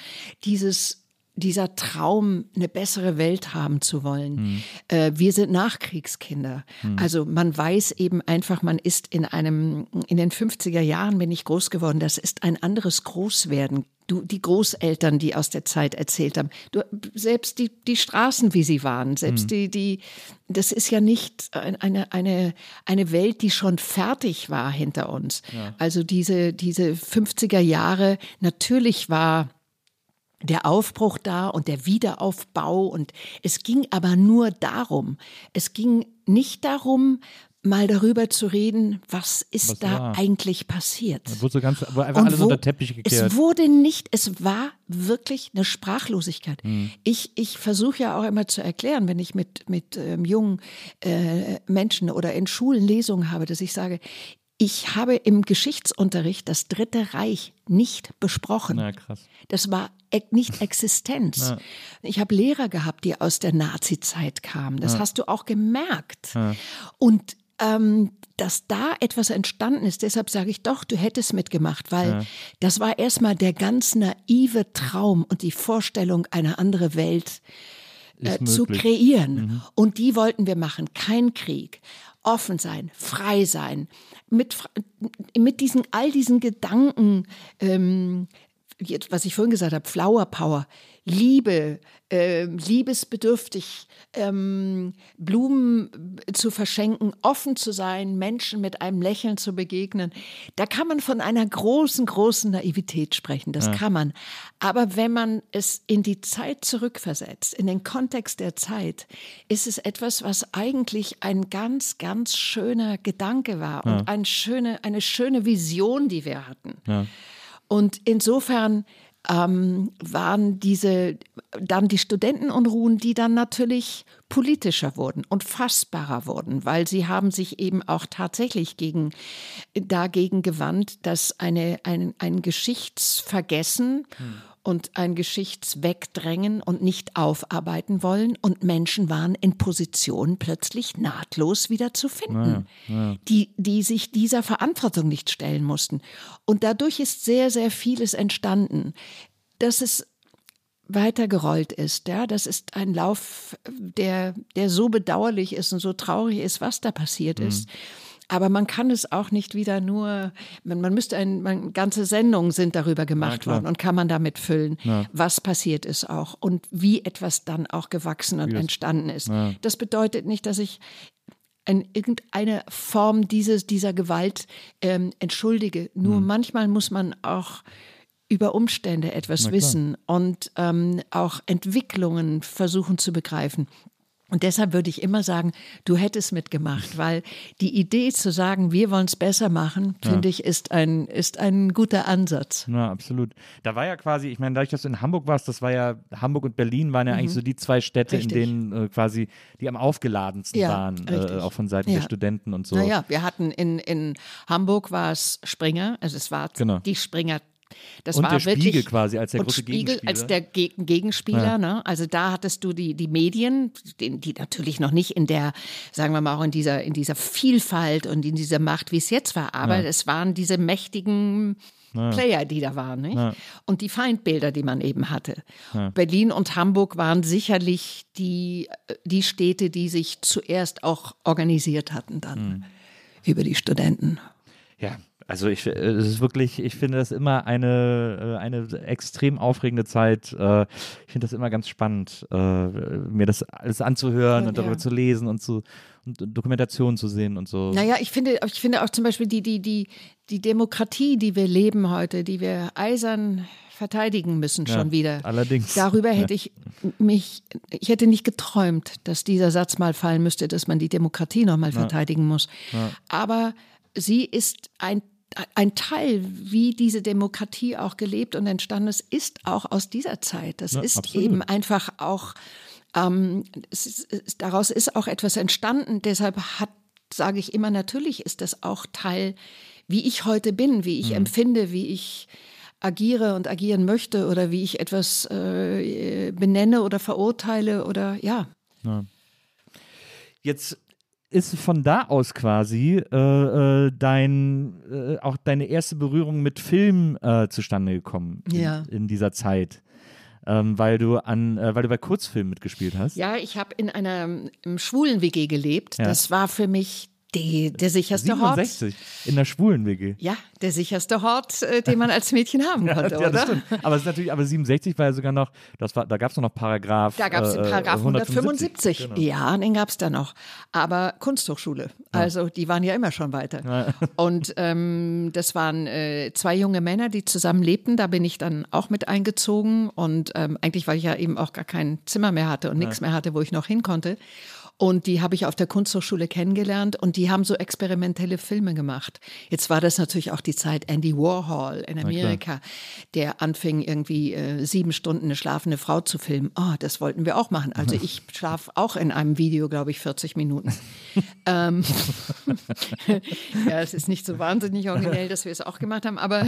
Dieses dieser Traum, eine bessere Welt haben zu wollen. Mhm. Äh, wir sind Nachkriegskinder. Mhm. Also man weiß eben einfach, man ist in einem, in den 50er Jahren bin ich groß geworden. Das ist ein anderes Großwerden. Du, die Großeltern, die aus der Zeit erzählt haben, du, selbst die, die Straßen, wie sie waren, selbst mhm. die, die, das ist ja nicht eine, eine, eine Welt, die schon fertig war hinter uns. Ja. Also diese, diese 50er Jahre, natürlich war der Aufbruch da und der Wiederaufbau. Und es ging aber nur darum. Es ging nicht darum, mal darüber zu reden, was ist was da war? eigentlich passiert. Da wurde so ganz, wurde einfach und alles wo, unter Teppich gekehrt. Es wurde nicht, es war wirklich eine Sprachlosigkeit. Hm. Ich, ich versuche ja auch immer zu erklären, wenn ich mit, mit ähm, jungen äh, Menschen oder in Schulen Lesungen habe, dass ich sage, ich habe im Geschichtsunterricht das Dritte Reich nicht besprochen. Na, krass. Das war nicht Existenz. Ja. Ich habe Lehrer gehabt, die aus der Nazi-Zeit kamen. Das ja. hast du auch gemerkt. Ja. Und ähm, dass da etwas entstanden ist, deshalb sage ich doch, du hättest mitgemacht, weil das war erstmal der ganz naive Traum und die Vorstellung, eine andere Welt äh, zu kreieren. Mhm. Und die wollten wir machen. Kein Krieg offen sein, frei sein, mit, mit diesen, all diesen Gedanken, ähm, was ich vorhin gesagt habe, Flower Power, Liebe, äh, liebesbedürftig, ähm, Blumen zu verschenken, offen zu sein, Menschen mit einem Lächeln zu begegnen. Da kann man von einer großen, großen Naivität sprechen. Das ja. kann man. Aber wenn man es in die Zeit zurückversetzt, in den Kontext der Zeit, ist es etwas, was eigentlich ein ganz, ganz schöner Gedanke war ja. und eine schöne, eine schöne Vision, die wir hatten. Ja. Und insofern ähm, waren diese dann die Studentenunruhen, die dann natürlich politischer wurden und fassbarer wurden, weil sie haben sich eben auch tatsächlich gegen, dagegen gewandt, dass eine, ein, ein Geschichtsvergessen hm und ein Geschichtswegdrängen und nicht aufarbeiten wollen. Und Menschen waren in Position plötzlich nahtlos wieder zu finden, ja, ja. Die, die sich dieser Verantwortung nicht stellen mussten. Und dadurch ist sehr, sehr vieles entstanden. Dass es weitergerollt ist, ja, das ist ein Lauf, der, der so bedauerlich ist und so traurig ist, was da passiert mhm. ist. Aber man kann es auch nicht wieder nur, man, man müsste ein, man, ganze Sendungen sind darüber gemacht ja, worden und kann man damit füllen, ja. was passiert ist auch und wie etwas dann auch gewachsen und entstanden ist. Ja. Das bedeutet nicht, dass ich in irgendeine Form dieses, dieser Gewalt ähm, entschuldige. Nur mhm. manchmal muss man auch über Umstände etwas wissen und ähm, auch Entwicklungen versuchen zu begreifen. Und deshalb würde ich immer sagen, du hättest mitgemacht, weil die Idee zu sagen, wir wollen es besser machen, finde ja. ich, ist ein, ist ein guter Ansatz. Ja, absolut. Da war ja quasi, ich meine, dadurch, dass du in Hamburg warst, das war ja, Hamburg und Berlin waren ja mhm. eigentlich so die zwei Städte, richtig. in denen äh, quasi die am aufgeladensten ja, waren, äh, auch von Seiten der Studenten und so. Naja, wir hatten in, in Hamburg war es Springer, also es war genau. die Springer das und war der Spiegel wirklich, quasi als der und große Spiegel Gegenspieler. als der Gegenspieler. Ja. Ne? Also da hattest du die, die Medien, die, die, natürlich noch nicht in der, sagen wir mal, auch in dieser, in dieser Vielfalt und in dieser Macht, wie es jetzt war, aber ja. es waren diese mächtigen ja. Player, die da waren. Nicht? Ja. Und die Feindbilder, die man eben hatte. Ja. Berlin und Hamburg waren sicherlich die, die Städte, die sich zuerst auch organisiert hatten dann mhm. über die Studenten. Ja, also ich, äh, es ist wirklich, ich finde das immer eine, äh, eine extrem aufregende Zeit. Äh, ich finde das immer ganz spannend, mir das alles anzuhören ja, und darüber ja. zu lesen und zu und Dokumentationen zu sehen und so. Naja, ich finde, ich finde auch zum Beispiel die, die, die, die Demokratie, die wir leben heute, die wir eisern verteidigen müssen schon ja, wieder. Allerdings. Darüber hätte ich mich, ich hätte nicht geträumt, dass dieser Satz mal fallen müsste, dass man die Demokratie nochmal verteidigen muss. Aber sie ist ein ein Teil, wie diese Demokratie auch gelebt und entstanden ist, ist auch aus dieser Zeit. Das ja, ist absolut. eben einfach auch, ähm, ist, daraus ist auch etwas entstanden. Deshalb hat, sage ich immer, natürlich ist das auch Teil, wie ich heute bin, wie ich mhm. empfinde, wie ich agiere und agieren möchte oder wie ich etwas äh, benenne oder verurteile oder ja. ja. Jetzt ist von da aus quasi äh, äh, dein, äh, auch deine erste Berührung mit Film äh, zustande gekommen in, ja. in dieser Zeit. Ähm, weil du an, äh, weil du bei Kurzfilmen mitgespielt hast. Ja, ich habe in einer schwulen WG gelebt. Ja. Das war für mich die, der sicherste 67, Hort. in der schwulen WG. Ja, der sicherste Hort, äh, den man als Mädchen haben konnte, ja, oder? Aber es ist natürlich, aber 67 war ja sogar noch, das war, da gab es noch Paragraph. Da gab es den äh, Paragraph 175. Genau. Ja, den gab es da noch. Aber Kunsthochschule, also die waren ja immer schon weiter. Ja. Und ähm, das waren äh, zwei junge Männer, die zusammen lebten. Da bin ich dann auch mit eingezogen. Und ähm, eigentlich, weil ich ja eben auch gar kein Zimmer mehr hatte und nichts mehr hatte, wo ich noch hin konnte. Und die habe ich auf der Kunsthochschule kennengelernt und die haben so experimentelle Filme gemacht. Jetzt war das natürlich auch die Zeit Andy Warhol in Amerika, der anfing irgendwie äh, sieben Stunden eine schlafende Frau zu filmen. Oh, das wollten wir auch machen. Also ich schlafe auch in einem Video, glaube ich, 40 Minuten. ähm, ja, es ist nicht so wahnsinnig originell, dass wir es auch gemacht haben, aber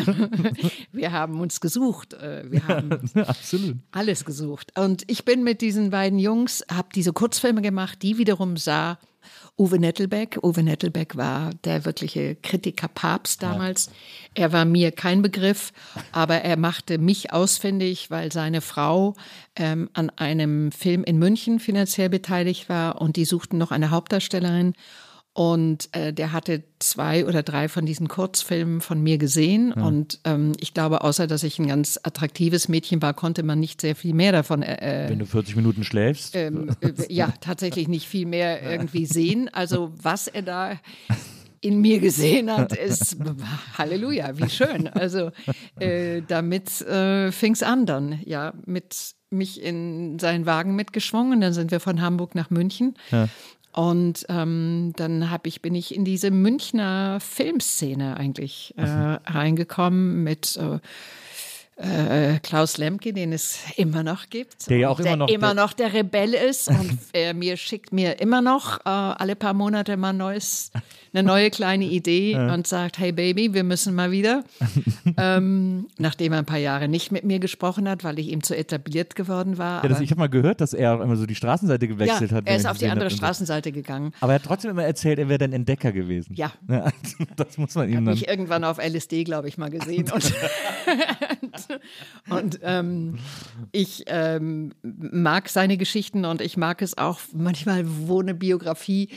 wir haben uns gesucht. Äh, wir haben Absolut. alles gesucht. Und ich bin mit diesen beiden Jungs, habe diese Kurzfilme gemacht, die wiederum sah Uwe Nettelbeck. Uwe Nettelbeck war der wirkliche Kritiker-Papst damals. Ja. Er war mir kein Begriff, aber er machte mich ausfindig, weil seine Frau ähm, an einem Film in München finanziell beteiligt war und die suchten noch eine Hauptdarstellerin. Und äh, der hatte zwei oder drei von diesen Kurzfilmen von mir gesehen. Ja. Und ähm, ich glaube, außer dass ich ein ganz attraktives Mädchen war, konnte man nicht sehr viel mehr davon. Äh, äh Wenn du 40 Minuten schläfst? Ähm, äh, ja, tatsächlich nicht viel mehr irgendwie sehen. Also was er da in mir gesehen hat, ist Halleluja, wie schön. Also äh, damit äh, fing es an dann, ja, mit mich in seinen Wagen mitgeschwungen. Dann sind wir von Hamburg nach München. Ja. Und ähm, dann hab ich, bin ich in diese Münchner Filmszene eigentlich äh, reingekommen mit äh, äh, Klaus Lemke, den es immer noch gibt. Der ja auch immer noch, immer noch der Rebell ist und er mir schickt mir immer noch äh, alle paar Monate mal neues, eine neue kleine Idee ja. und sagt, hey Baby, wir müssen mal wieder. ähm, nachdem er ein paar Jahre nicht mit mir gesprochen hat, weil ich ihm zu etabliert geworden war. Ja, das, ich habe mal gehört, dass er auch immer so die Straßenseite gewechselt ja, hat. Er ist auf die andere Straßenseite gegegangen. Aber er hat trotzdem immer erzählt, er wäre dein Entdecker gewesen. Ja. ja das muss man ihm dann. Hat mich irgendwann auf LSD, glaube ich, mal gesehen. und und ähm, ich ähm, mag seine Geschichten und ich mag es auch manchmal, wo eine Biografie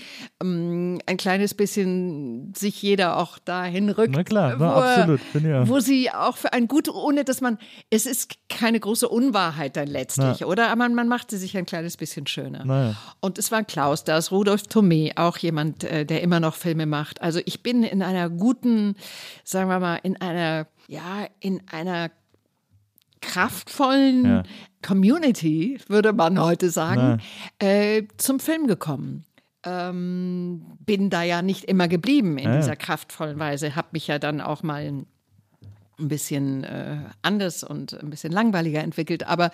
ähm, ein kleines bisschen sich jeder auch dahin rückt. Na klar, wo, na, absolut. Bin ja. wo sie auch für ein gut, ohne dass man, es ist keine große Unwahrheit dann letztlich, na. oder? Aber man macht sie sich ein kleines bisschen schöner. Ja. Und es war Klaus, da ist Rudolf Thomé, auch jemand, äh, der immer noch Filme macht. Also ich bin in einer guten, sagen wir mal, in einer ja, in einer kraftvollen ja. Community, würde man heute sagen, äh, zum Film gekommen. Ähm, bin da ja nicht immer geblieben in ja. dieser kraftvollen Weise, habe mich ja dann auch mal ein bisschen äh, anders und ein bisschen langweiliger entwickelt, aber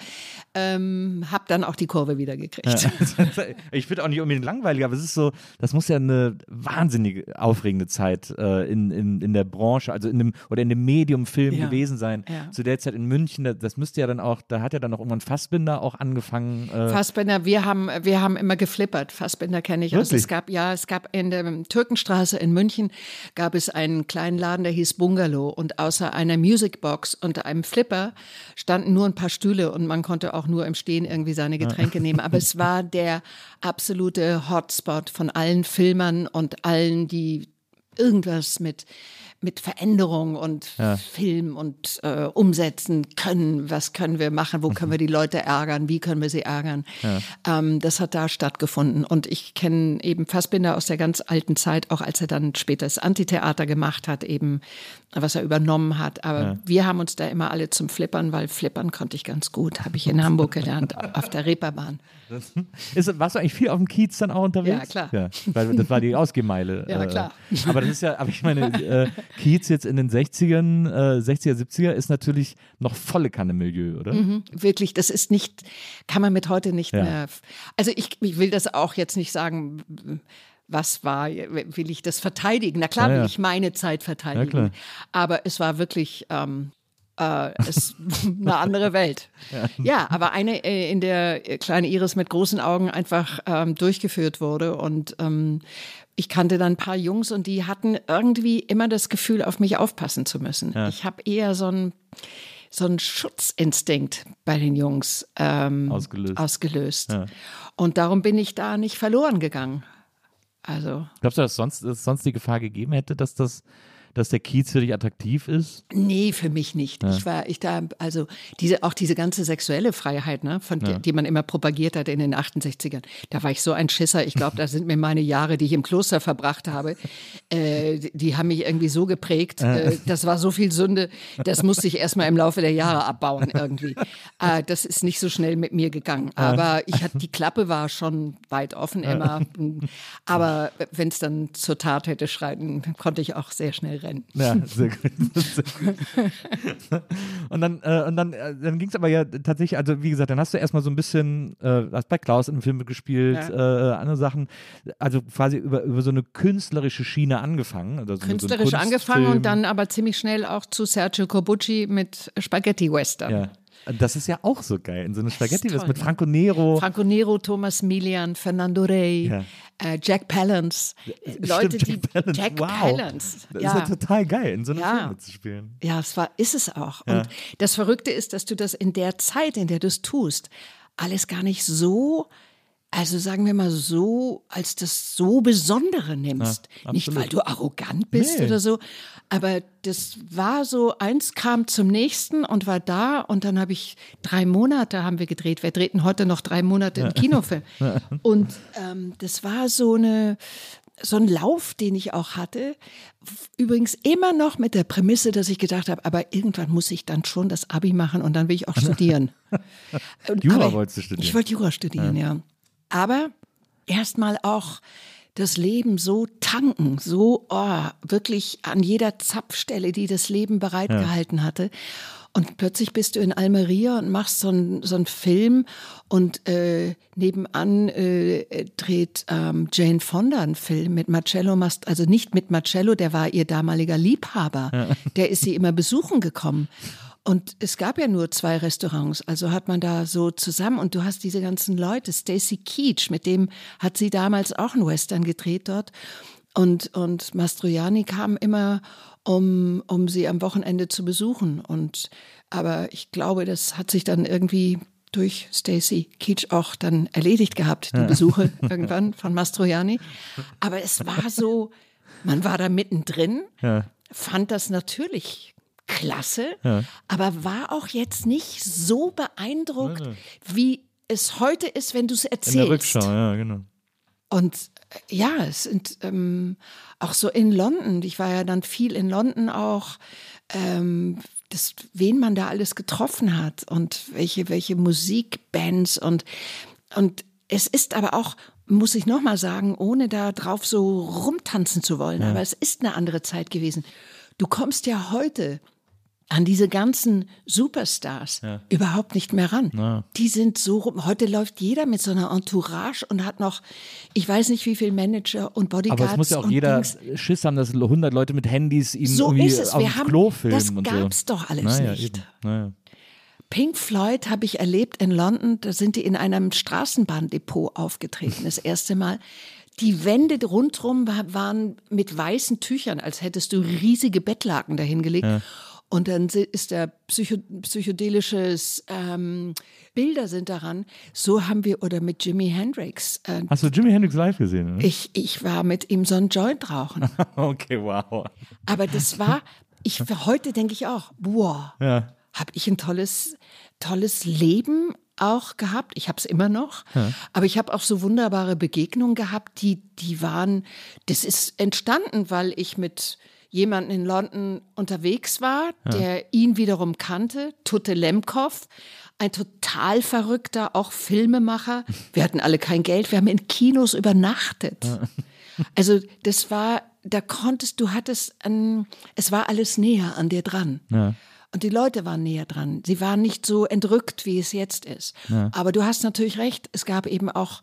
ähm, habe dann auch die Kurve wieder gekriegt. Ja. ich finde auch nicht unbedingt langweilig, aber es ist so, das muss ja eine wahnsinnig aufregende Zeit äh, in, in, in der Branche, also in dem oder in dem Medium-Film ja. gewesen sein. Ja. Zu der Zeit in München, das müsste ja dann auch, da hat ja dann auch irgendwann Fassbinder auch angefangen. Äh Fassbinder, wir haben, wir haben immer geflippert. Fassbinder kenne ich. Also es gab, ja, es gab in der Türkenstraße in München gab es einen kleinen Laden, der hieß Bungalow und außer einer einer Musicbox und einem Flipper standen nur ein paar Stühle und man konnte auch nur im Stehen irgendwie seine Getränke nehmen. Aber es war der absolute Hotspot von allen Filmern und allen, die irgendwas mit mit Veränderung und ja. Film und äh, Umsetzen können. Was können wir machen? Wo können wir die Leute ärgern? Wie können wir sie ärgern? Ja. Ähm, das hat da stattgefunden. Und ich kenne eben Fassbinder aus der ganz alten Zeit, auch als er dann später das Antitheater gemacht hat, eben was er übernommen hat. Aber ja. wir haben uns da immer alle zum Flippern, weil Flippern konnte ich ganz gut. Habe ich in Hamburg gelernt, auf der Reeperbahn. Ist, warst du eigentlich viel auf dem Kiez dann auch unterwegs? Ja, klar. Ja, weil das war die Ausgehmeile. Ja, klar. Äh, aber das ist ja, aber ich meine, äh, Kiez jetzt in den 60ern, äh, 60er, 70er ist natürlich noch volle Kanne Milieu, oder? Mhm, wirklich, das ist nicht, kann man mit heute nicht ja. mehr. Also ich, ich will das auch jetzt nicht sagen was war, will ich das verteidigen? Na klar, ja, ja. will ich meine Zeit verteidigen. Ja, aber es war wirklich ähm, äh, ist eine andere Welt. Ja. ja, aber eine, äh, in der kleine Iris mit großen Augen einfach ähm, durchgeführt wurde und ähm, ich kannte dann ein paar Jungs und die hatten irgendwie immer das Gefühl, auf mich aufpassen zu müssen. Ja. Ich habe eher so ein so einen Schutzinstinkt bei den Jungs ähm, ausgelöst. ausgelöst. Ja. Und darum bin ich da nicht verloren gegangen. Also. Glaubst du, dass sonst, dass sonst die Gefahr gegeben hätte, dass das dass der Kiez für dich attraktiv ist? Nee, für mich nicht. Ja. Ich war, ich da, also diese, auch diese ganze sexuelle Freiheit, ne, von ja. die, die man immer propagiert hat in den 68ern, da war ich so ein Schisser. Ich glaube, da sind mir meine Jahre, die ich im Kloster verbracht habe, äh, die, haben mich irgendwie so geprägt. Äh, das war so viel Sünde, das musste ich erstmal im Laufe der Jahre abbauen irgendwie. Äh, das ist nicht so schnell mit mir gegangen. Aber ich hatte, die Klappe war schon weit offen immer. Aber wenn es dann zur Tat hätte schreiten, konnte ich auch sehr schnell rennen. Ja, sehr gut. Und dann, äh, und dann, äh, dann ging es aber ja tatsächlich, also wie gesagt, dann hast du erstmal so ein bisschen, äh, hast bei Klaus in Film gespielt, ja. äh, andere Sachen, also quasi über, über so eine künstlerische Schiene angefangen. Also Künstlerisch so angefangen und dann aber ziemlich schnell auch zu Sergio Corbucci mit Spaghetti Western. Ja. Das ist ja auch so geil, in so eine Spaghetti toll, mit Franco Nero. Franco Nero, Thomas Milian, Fernando Rey, ja. äh, Jack Palance. Leute, Stimmt, Jack Palance. Jack wow. Palance. Das ja. ist ja total geil, in so einer ja. Film zu spielen. Ja, es war, ist es auch. Und das Verrückte ist, dass du das in der Zeit, in der du es tust, alles gar nicht so Also sagen wir mal so, als das so Besondere nimmst. Ja, Nicht, weil du arrogant bist Nee. oder so, aber das war so, eins kam zum nächsten und war da und dann habe ich drei Monate haben wir gedreht. Wir drehten heute noch drei Monate im Kinofilm. Und ähm, das war so eine, so ein Lauf, den ich auch hatte. Übrigens immer noch mit der Prämisse, dass ich gedacht habe, aber irgendwann muss ich dann schon das Abi machen und dann will ich auch studieren. Jura aber wolltest du studieren? Ich wollte Jura studieren, ja. Aber erstmal auch das Leben so tanken, so oh, wirklich an jeder Zapfstelle, die das Leben bereitgehalten hatte. Und plötzlich bist du in Almeria und machst so einen so einen Film und äh, nebenan äh, dreht ähm, Jane Fonda einen Film mit Marcello Mast, also nicht mit Marcello, der war ihr damaliger Liebhaber. Der ist sie immer besuchen gekommen. Und es gab ja nur zwei Restaurants, also hat man da so zusammen. Und du hast diese ganzen Leute, Stacy Keach, mit dem hat sie damals auch einen Western gedreht dort. Und und Mastroianni kam immer um um sie am Wochenende zu besuchen. Und aber ich glaube, das hat sich dann irgendwie durch Stacy Keach auch dann erledigt gehabt, die Besuche irgendwann von Mastroianni, aber es war so, man war da mittendrin, Ja. fand das natürlich klasse, aber war auch jetzt nicht so beeindruckt, wie es heute ist, wenn du es In erzählst. der Rückschau, ja, genau. Und äh, ja, es sind ähm, auch so in London. Ich war ja dann viel in London auch. Ähm, das, wen man da alles getroffen hat und welche, welche Musikbands und, und es ist aber auch, muss ich nochmal sagen, ohne da drauf so rumtanzen zu wollen, aber es ist eine andere Zeit gewesen. Du kommst ja heute an diese ganzen Superstars überhaupt nicht mehr ran. Die sind so rum. Heute läuft jeder mit so einer Entourage und hat noch, ich weiß nicht wie viel Manager und Bodyguards. Aber es muss ja auch jeder Dings. Schiss haben, dass 100 Leute mit Handys ihn So irgendwie ist es. auf Wir dem haben- Klo filmen das und gab's so. doch alles naja, nicht. Naja. Pink Floyd habe ich erlebt in London. Da sind die in einem Straßenbahndepot aufgetreten, das erste Mal. Die Wände rundherum wa- waren mit weißen Tüchern, als hättest du riesige Bettlaken dahingelegt. Und dann ist der Psycho psychedelisches ähm, Bilder sind daran. So haben wir oder mit Jimi Hendrix. Äh, Hast du Jimi Hendrix live gesehen? Ne? ich, ich war mit ihm so ein Joint rauchen. Okay, wow. Aber das war, ich heute denke ich auch, boah, Ja. habe ich ein tolles, tolles Leben auch gehabt. Ich habe es immer noch, aber ich habe auch so wunderbare Begegnungen gehabt, die, die waren, das ist entstanden, weil ich mit jemanden in London unterwegs war, der ihn wiederum kannte, Tutte Lemkov, ein total verrückter, auch Filmemacher. Wir hatten alle kein Geld, wir haben in Kinos übernachtet. Also das war, da konntest, du hattest, ein, es war alles näher an dir dran. Und die Leute waren näher dran. Sie waren nicht so entrückt, wie es jetzt ist. Aber du hast natürlich recht, es gab eben auch,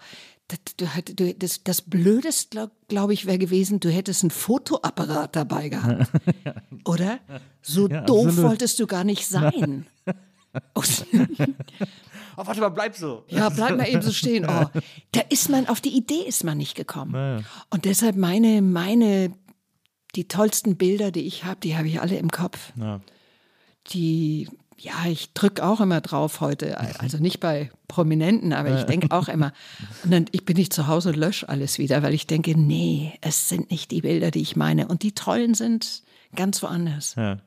das, das, das Blödeste, glaube glaub ich, wäre gewesen, du hättest einen Fotoapparat dabei gehabt. Oder? So Ja, doof absolut. wolltest du gar nicht sein. Oh, warte mal, bleib so. ja, bleib mal eben so stehen. Oh, da ist man, auf die Idee ist man nicht gekommen. Und deshalb meine, meine, die tollsten Bilder, die ich habe, die habe ich alle im Kopf. Ja. Die, ja, ich drücke auch immer drauf heute. Also nicht bei Prominenten, aber ich denke auch immer. Und dann ich bin ich zu Hause und lösche alles wieder, weil ich denke, nee, es sind nicht die Bilder, die ich meine. Und die tollen sind ganz woanders. Ja.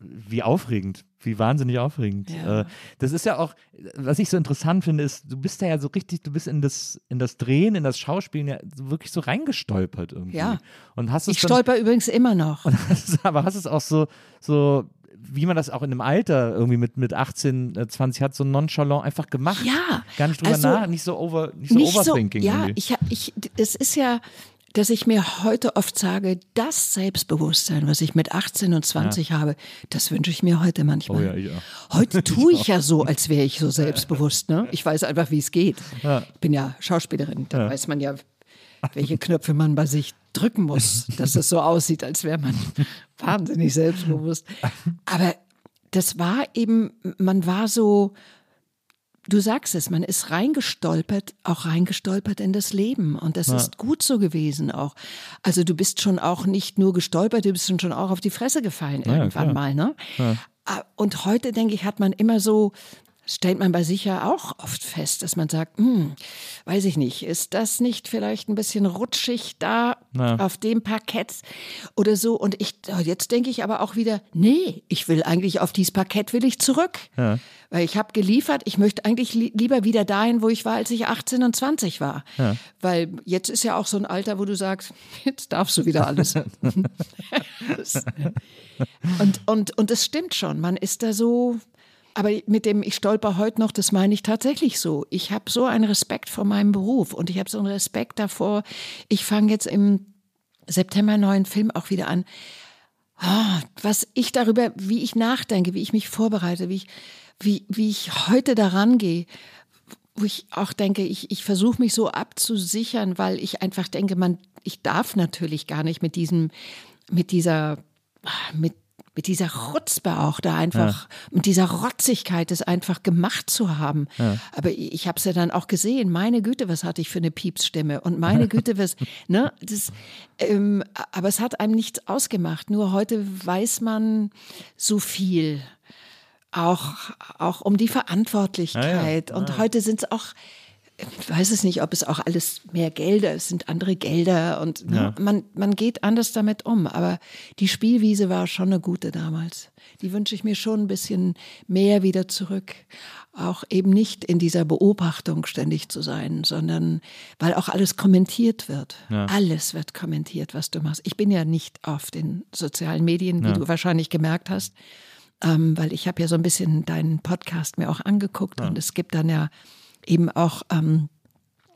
Wie aufregend, wie wahnsinnig aufregend. Ja. Äh, das ist ja auch, was ich so interessant finde, ist, du bist da ja so richtig, du bist in das, in das Drehen, in das Schauspielen ja wirklich so reingestolpert irgendwie. Ja. Und hast es Ich dann, stolper übrigens immer noch. hast, aber hast es auch so, so, wie man das auch in einem Alter irgendwie mit, mit 18, äh, 20 hat, so nonchalant einfach gemacht. Ja, Gar nicht drüber also nach, nicht so over, nicht so nicht overthinking. so, ja, irgendwie. ich, ich, es ist ja, dass ich mir heute oft sage, das Selbstbewusstsein, was ich mit 18 und 20 habe, das wünsche ich mir heute manchmal. Oh ja, ich auch. Heute tue ich ja so, als wäre ich so selbstbewusst. Ne? Ich weiß einfach, wie es geht. Ich bin ja Schauspielerin, da weiß man ja, welche Knöpfe man bei sich drücken muss, dass es so aussieht, als wäre man wahnsinnig selbstbewusst. Aber das war eben, man war so, du sagst es, man ist reingestolpert, auch reingestolpert in das Leben. Und das ist gut so gewesen auch. Also du bist schon auch nicht nur gestolpert, du bist schon auch auf die Fresse gefallen Ja, irgendwann klar. mal. Ne? Ah, Und heute, denke ich, hat man immer so stellt man bei sich ja auch oft fest, dass man sagt, hm, weiß ich nicht, ist das nicht vielleicht ein bisschen rutschig da ja. auf dem Parkett oder so? Und ich, jetzt denke ich aber auch wieder, nee, ich will eigentlich auf dieses Parkett will ich zurück. Ja. Weil ich habe geliefert, ich möchte eigentlich li lieber wieder dahin, wo ich war, als ich 18 und 20 war. Ja. Weil jetzt ist ja auch so ein Alter, wo du sagst, jetzt darfst du wieder alles. und, und, und es stimmt schon, man ist da so, aber mit dem, ich stolper heute noch, das meine ich tatsächlich so. Ich habe so einen Respekt vor meinem Beruf und ich habe so einen Respekt davor. Ich fange jetzt im September neuen Film auch wieder an. Oh, was ich darüber, wie ich nachdenke, wie ich mich vorbereite, wie ich, wie, wie ich heute daran gehe, wo ich auch denke, ich, ich versuche mich so abzusichern, weil ich einfach denke, man, ich darf natürlich gar nicht mit diesem, mit dieser, mit mit dieser Rutzbe auch da einfach, ja. mit dieser Rotzigkeit, es einfach gemacht zu haben. Ja. Aber ich habe es ja dann auch gesehen. Meine Güte, was hatte ich für eine Piepsstimme? Und meine Güte, was, ne? Das, ähm, aber es hat einem nichts ausgemacht. Nur heute weiß man so viel. Auch, auch um die Verantwortlichkeit. Ja, Und heute sind es auch ich weiß es nicht, ob es auch alles mehr Gelder, es sind andere Gelder und ja. man, man geht anders damit um. Aber die Spielwiese war schon eine gute damals. Die wünsche ich mir schon ein bisschen mehr wieder zurück. Auch eben nicht in dieser Beobachtung ständig zu sein, sondern weil auch alles kommentiert wird. Ja. Alles wird kommentiert, was du machst. Ich bin ja nicht auf den sozialen Medien, wie ja. du wahrscheinlich gemerkt hast. Ähm, weil ich habe ja so ein bisschen deinen Podcast mir auch angeguckt und es gibt dann ja eben auch ähm,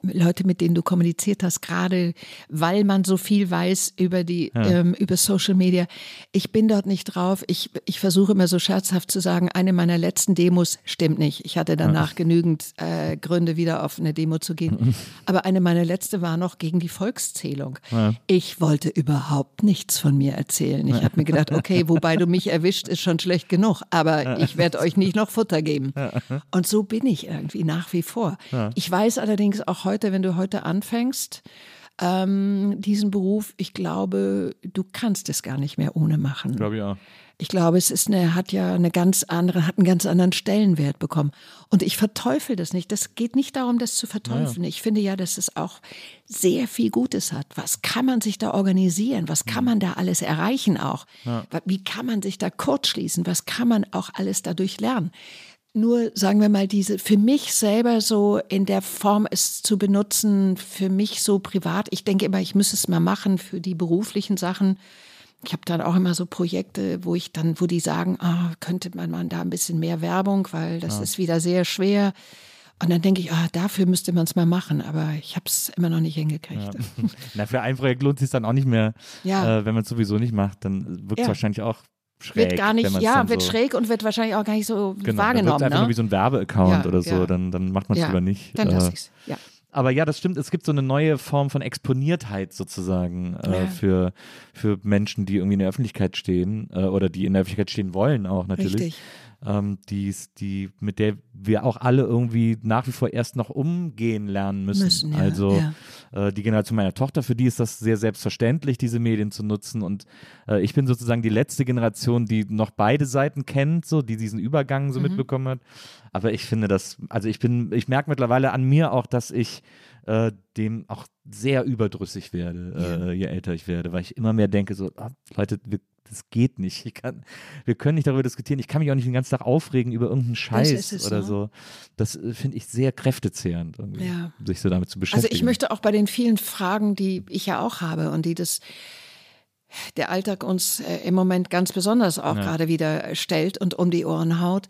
Leute, mit denen du kommuniziert hast, gerade weil man so viel weiß über die ja. ähm, über Social Media. Ich bin dort nicht drauf. Ich, ich versuche immer so scherzhaft zu sagen, eine meiner letzten Demos stimmt nicht. Ich hatte danach ja. genügend äh, Gründe, wieder auf eine Demo zu gehen. Aber eine meiner letzte war noch gegen die Volkszählung. Ja. Ich wollte überhaupt nichts von mir erzählen. Ich habe mir gedacht, okay, wobei du mich erwischt, ist schon schlecht genug, aber ich werde euch nicht noch Futter geben. Und so bin ich irgendwie nach wie vor. Ich weiß allerdings auch heute, wenn du heute anfängst, ähm, diesen Beruf, ich glaube, du kannst es gar nicht mehr ohne machen. Ich glaube ja. Ich glaube, es ist eine, hat ja eine ganz andere, hat einen ganz anderen Stellenwert bekommen. Und ich verteufel das nicht. Das geht nicht darum, das zu verteufeln. Ja. Ich finde ja, dass es auch sehr viel Gutes hat. Was kann man sich da organisieren? Was kann man da alles erreichen auch? Ja. Wie kann man sich da kurzschließen? Was kann man auch alles dadurch lernen? Nur, sagen wir mal, diese für mich selber so in der Form es zu benutzen, für mich so privat. Ich denke immer, ich müsse es mal machen für die beruflichen Sachen. Ich habe dann auch immer so Projekte, wo ich dann, wo die sagen, ah, könnte man mal da ein bisschen mehr Werbung, weil das ja. ist wieder sehr schwer. Und dann denke ich, ah, dafür müsste man es mal machen, aber ich habe es immer noch nicht hingekriegt. Ja. Na, für ein Projekt lohnt es sich dann auch nicht mehr, ja. äh, wenn man es sowieso nicht macht, dann wirkt es wahrscheinlich auch schräg. Wird gar nicht, ja, wird so schräg und wird wahrscheinlich auch gar nicht so genau, wahrgenommen. Dann einfach ne? nur wie so ein Werbeaccount ja, oder so, ja. dann, dann macht man es ja, lieber nicht. Dann lasse äh, ich's, ja. Aber ja, das stimmt. Es gibt so eine neue Form von Exponiertheit sozusagen äh, für, für Menschen, die irgendwie in der Öffentlichkeit stehen äh, oder die in der Öffentlichkeit stehen wollen auch natürlich. Richtig ähm, die, die, mit der wir auch alle irgendwie nach wie vor erst noch umgehen lernen müssen. müssen ja, also ja. Äh, die Generation meiner Tochter, für die ist das sehr selbstverständlich, diese Medien zu nutzen. Und äh, ich bin sozusagen die letzte Generation, die noch beide Seiten kennt, so, die diesen Übergang so mhm. mitbekommen hat. Aber ich finde das, also ich bin, ich merke mittlerweile an mir auch, dass ich äh, dem auch sehr überdrüssig werde, ja. äh, je älter ich werde, weil ich immer mehr denke, so, oh, Leute, wir das geht nicht. Kann, wir können nicht darüber diskutieren. Ich kann mich auch nicht den ganzen Tag aufregen über irgendeinen Scheiß oder ne? so. Das äh, finde ich sehr kräftezehrend, ja. sich so damit zu beschäftigen. Also ich möchte auch bei den vielen Fragen, die ich ja auch habe und die das der Alltag uns äh, im Moment ganz besonders auch ja. gerade wieder stellt und um die Ohren haut.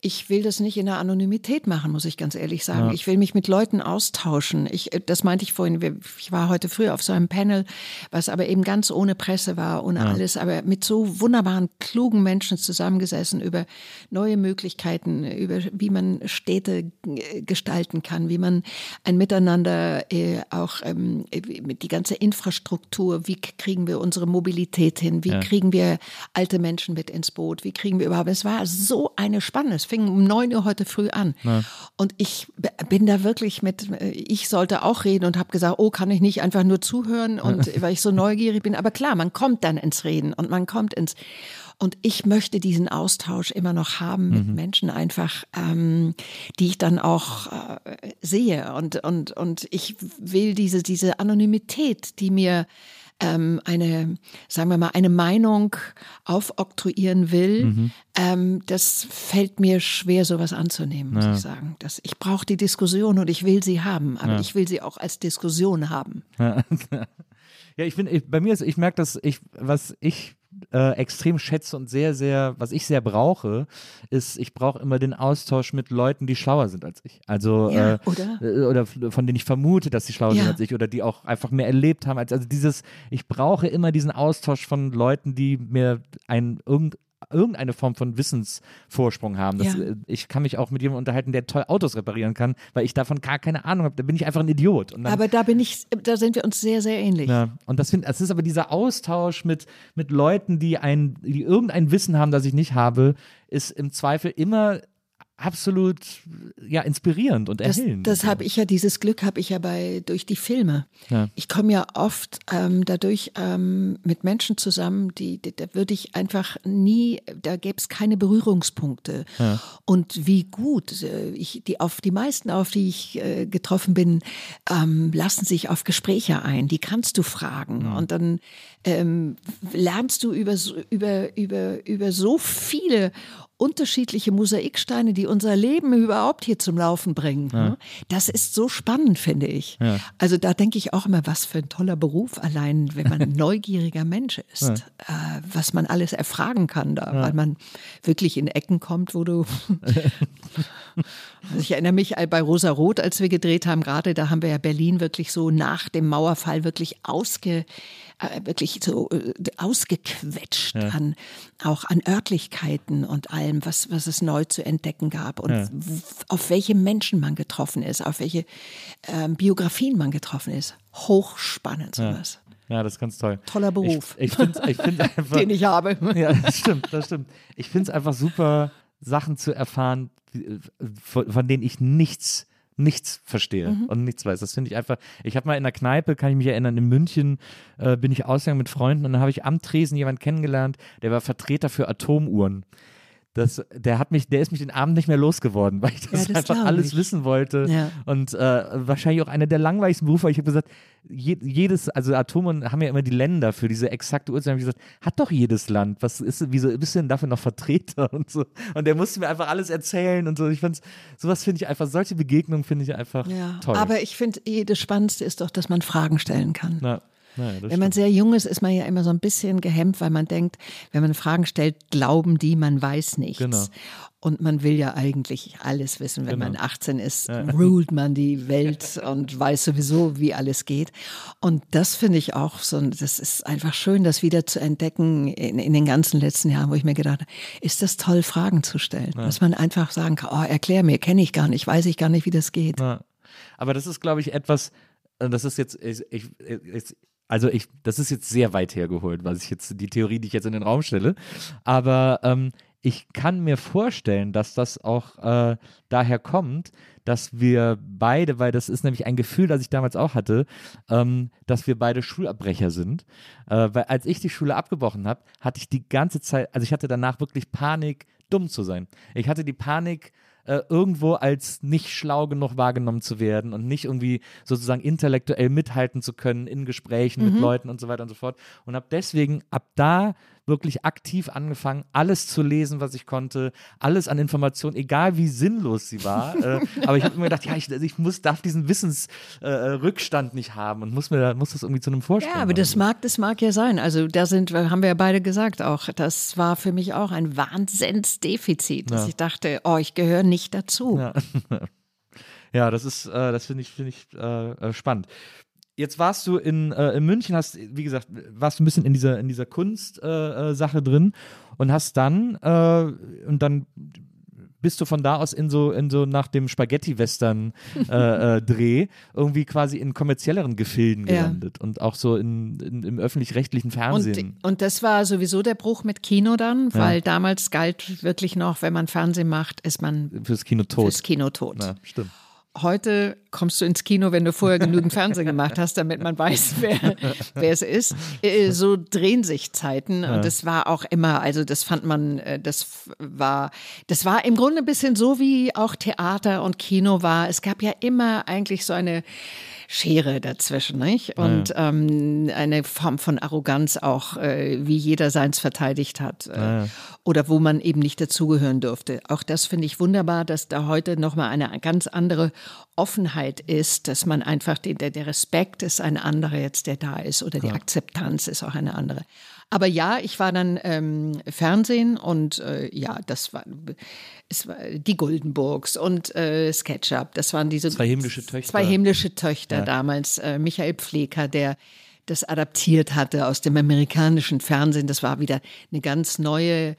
Ich will das nicht in der Anonymität machen, muss ich ganz ehrlich sagen. Ja. Ich will mich mit Leuten austauschen. Ich, äh, das meinte ich vorhin. Ich war heute früh auf so einem Panel, was aber eben ganz ohne Presse war, ohne ja. alles, aber mit so wunderbaren, klugen Menschen zusammengesessen über neue Möglichkeiten, über wie man Städte äh, gestalten kann, wie man ein Miteinander äh, auch ähm, die ganze Infrastruktur, wie kriegen wir unsere Mobilität hin? Wie ja. kriegen wir alte Menschen mit ins Boot? Wie kriegen wir überhaupt? Es war so eine Spannung. Es fing um neun Uhr heute früh an. Ja. Und ich bin da wirklich mit, ich sollte auch reden und habe gesagt, oh, kann ich nicht einfach nur zuhören und weil ich so neugierig bin. Aber klar, man kommt dann ins Reden und man kommt ins Und ich möchte diesen Austausch immer noch haben mit mhm. Menschen einfach, ähm, die ich dann auch äh, sehe. Und, und, und ich will diese, diese Anonymität, die mir ähm, eine, sagen wir mal, eine Meinung aufoktroyieren will, mhm. ähm, das fällt mir schwer, sowas anzunehmen, muss ja. ich sagen. Das, ich brauche die Diskussion und ich will sie haben, aber ja. ich will sie auch als Diskussion haben. Ja, ja ich finde, bei mir ist, ich merke, dass ich, was ich äh, extrem schätze und sehr, sehr, was ich sehr brauche, ist, ich brauche immer den Austausch mit Leuten, die schlauer sind als ich. Also ja, äh, oder? Äh, oder von denen ich vermute, dass sie schlauer ja. sind als ich oder die auch einfach mehr erlebt haben als also dieses, ich brauche immer diesen Austausch von Leuten, die mir ein irgend irgendeine Form von Wissensvorsprung haben. Das, ja. Äh, ich kann mich auch mit jemandem unterhalten, der toll Autos reparieren kann, weil ich davon gar keine Ahnung habe. Da bin ich einfach ein Idiot. Dann, aber da bin ich, da sind wir uns sehr, sehr ähnlich. Ja, und das finde, es ist aber dieser Austausch mit, mit Leuten, die ein, die irgendein Wissen haben, das ich nicht habe, ist im Zweifel immer absolut ja inspirierend und erhellend. Das, das habe ich ja dieses Glück habe ich ja bei durch die Filme. Ja. Ich komme ja oft ähm, dadurch ähm, mit Menschen zusammen, die, die da würde ich einfach nie, da gäbe es keine Berührungspunkte. Ja. Und wie gut äh, ich die auf die meisten, auf die ich äh, getroffen bin, ähm, lassen sich auf Gespräche ein. Die kannst du fragen ja. und dann ähm, lernst du über über über über so viele unterschiedliche Mosaiksteine, die unser Leben überhaupt hier zum Laufen bringen. Ja. Das ist so spannend, finde ich. Ja. Also da denke ich auch immer, was für ein toller Beruf, allein wenn man ein neugieriger Mensch ist, ja. äh, was man alles erfragen kann da, weil man wirklich in Ecken kommt, wo du. also ich erinnere mich bei Rosa Roth, als wir gedreht haben, gerade da haben wir ja Berlin wirklich so nach dem Mauerfall wirklich ausge wirklich so äh, ausgequetscht ja. an auch an Örtlichkeiten und allem, was, was es neu zu entdecken gab und ja. auf welche Menschen man getroffen ist, auf welche ähm, Biografien man getroffen ist. Hochspannend sowas. Ja. Das ist ganz toll. Toller Beruf. Ich, ich find's, ich find einfach, Den ich habe. Ja, das stimmt, das stimmt. Ich finde es einfach super, Sachen zu erfahren, von, von denen ich nichts nichts verstehe mhm. und nichts weiß. Das finde ich einfach. Ich habe mal in der Kneipe, kann ich mich erinnern, in München äh, bin ich ausgegangen mit Freunden und dann habe ich am Tresen jemanden kennengelernt, der war Vertreter für Atomuhren. Das, der hat mich, der ist mich den Abend nicht mehr losgeworden, weil ich das, ja, das einfach alles ich. wissen wollte. Ja. Und äh, wahrscheinlich auch einer der langweiligsten Berufe. Ich habe gesagt, je, jedes, also Atome haben ja immer die Länder für diese exakte Uhrzeit. habe ich gesagt, hat doch jedes Land. Was ist, wieso bist du denn dafür noch Vertreter und so? Und der musste mir einfach alles erzählen und so. Ich fand sowas finde ich einfach, solche Begegnungen finde ich einfach ja. toll. Aber ich finde, das Spannendste ist doch, dass man Fragen stellen kann. Na. Naja, wenn man sehr jung ist, ist man ja immer so ein bisschen gehemmt, weil man denkt, wenn man Fragen stellt, glauben die, man weiß nichts. Genau. Und man will ja eigentlich alles wissen. Wenn genau. man 18 ist, ja. ruled man die Welt und weiß sowieso, wie alles geht. Und das finde ich auch so, das ist einfach schön, das wieder zu entdecken in, in den ganzen letzten Jahren, wo ich mir gedacht habe, ist das toll, Fragen zu stellen. Ja. Dass man einfach sagen kann, oh, erklär mir, kenne ich gar nicht, weiß ich gar nicht, wie das geht. Ja. Aber das ist, glaube ich, etwas, äh, das ist jetzt, ich, ich, ich also ich, das ist jetzt sehr weit hergeholt, was ich jetzt, die Theorie, die ich jetzt in den Raum stelle. Aber ähm, ich kann mir vorstellen, dass das auch äh, daher kommt, dass wir beide, weil das ist nämlich ein Gefühl, das ich damals auch hatte, ähm, dass wir beide Schulabbrecher sind. Äh, weil als ich die Schule abgebrochen habe, hatte ich die ganze Zeit, also ich hatte danach wirklich Panik, dumm zu sein. Ich hatte die Panik, äh, irgendwo als nicht schlau genug wahrgenommen zu werden und nicht irgendwie sozusagen intellektuell mithalten zu können in Gesprächen mhm. mit Leuten und so weiter und so fort. Und habe deswegen ab da wirklich aktiv angefangen, alles zu lesen, was ich konnte, alles an Informationen, egal wie sinnlos sie war. äh, aber ich habe immer gedacht, ja, ich, ich, muss, darf diesen Wissensrückstand äh, nicht haben und muss mir muss das irgendwie zu einem Vorstand. Ja, aber das mag, das mag ja sein. Also da sind, haben wir ja beide gesagt auch, das war für mich auch ein Wahnsinnsdefizit, dass ja. ich dachte, oh, ich gehöre nicht dazu. Ja. Ja, das ist, äh, das finde ich, finde ich äh, äh Jetzt warst du in, äh, in München, hast, wie gesagt, warst du ein bisschen in dieser, in dieser Kunstsache äh, äh drin und hast dann, äh, und dann bist du von da aus in so, in so nach dem Spaghetti-Western-Dreh äh, irgendwie quasi in kommerzielleren Gefilden gelandet ja. und auch so in, in im öffentlich-rechtlichen Fernsehen. Und, und, das war sowieso der Bruch mit Kino dann, weil ja. damals galt wirklich noch, wenn man Fernsehen macht, ist man fürs Kino tot. Fürs Kino tot. Ja, stimmt. Heute kommst du ins Kino, wenn du vorher genügend Fernsehen gemacht hast, damit man weiß, wer, wer es ist. Äh, so drehen sich Zeiten und das war auch immer, also das fand man, äh, das war, das war im Grunde ein bisschen so wie auch Theater und Kino war. Es gab ja immer eigentlich so eine Schere dazwischen, nicht? Und ja. ähm, eine Form von Arroganz auch, äh, wie jeder seins verteidigt hat. Äh, ja. Oder wo man eben nicht dazugehören durfte. Auch das finde ich wunderbar, dass da heute nochmal eine ganz andere Offenheit ist, dass man einfach, den, der, der Respekt ist ein anderer jetzt, der da ist, oder die ja. Akzeptanz ist auch eine andere. Aber ja, ich war dann ähm, Fernsehen und äh, ja, das war, es war die Goldenburgs und äh, SketchUp. Das waren diese zwei himmlische Töchter. Zwei himmlische Töchter ja. damals. Äh, Michael Pfleger, der das adaptiert hatte aus dem amerikanischen Fernsehen. Das war wieder eine ganz neue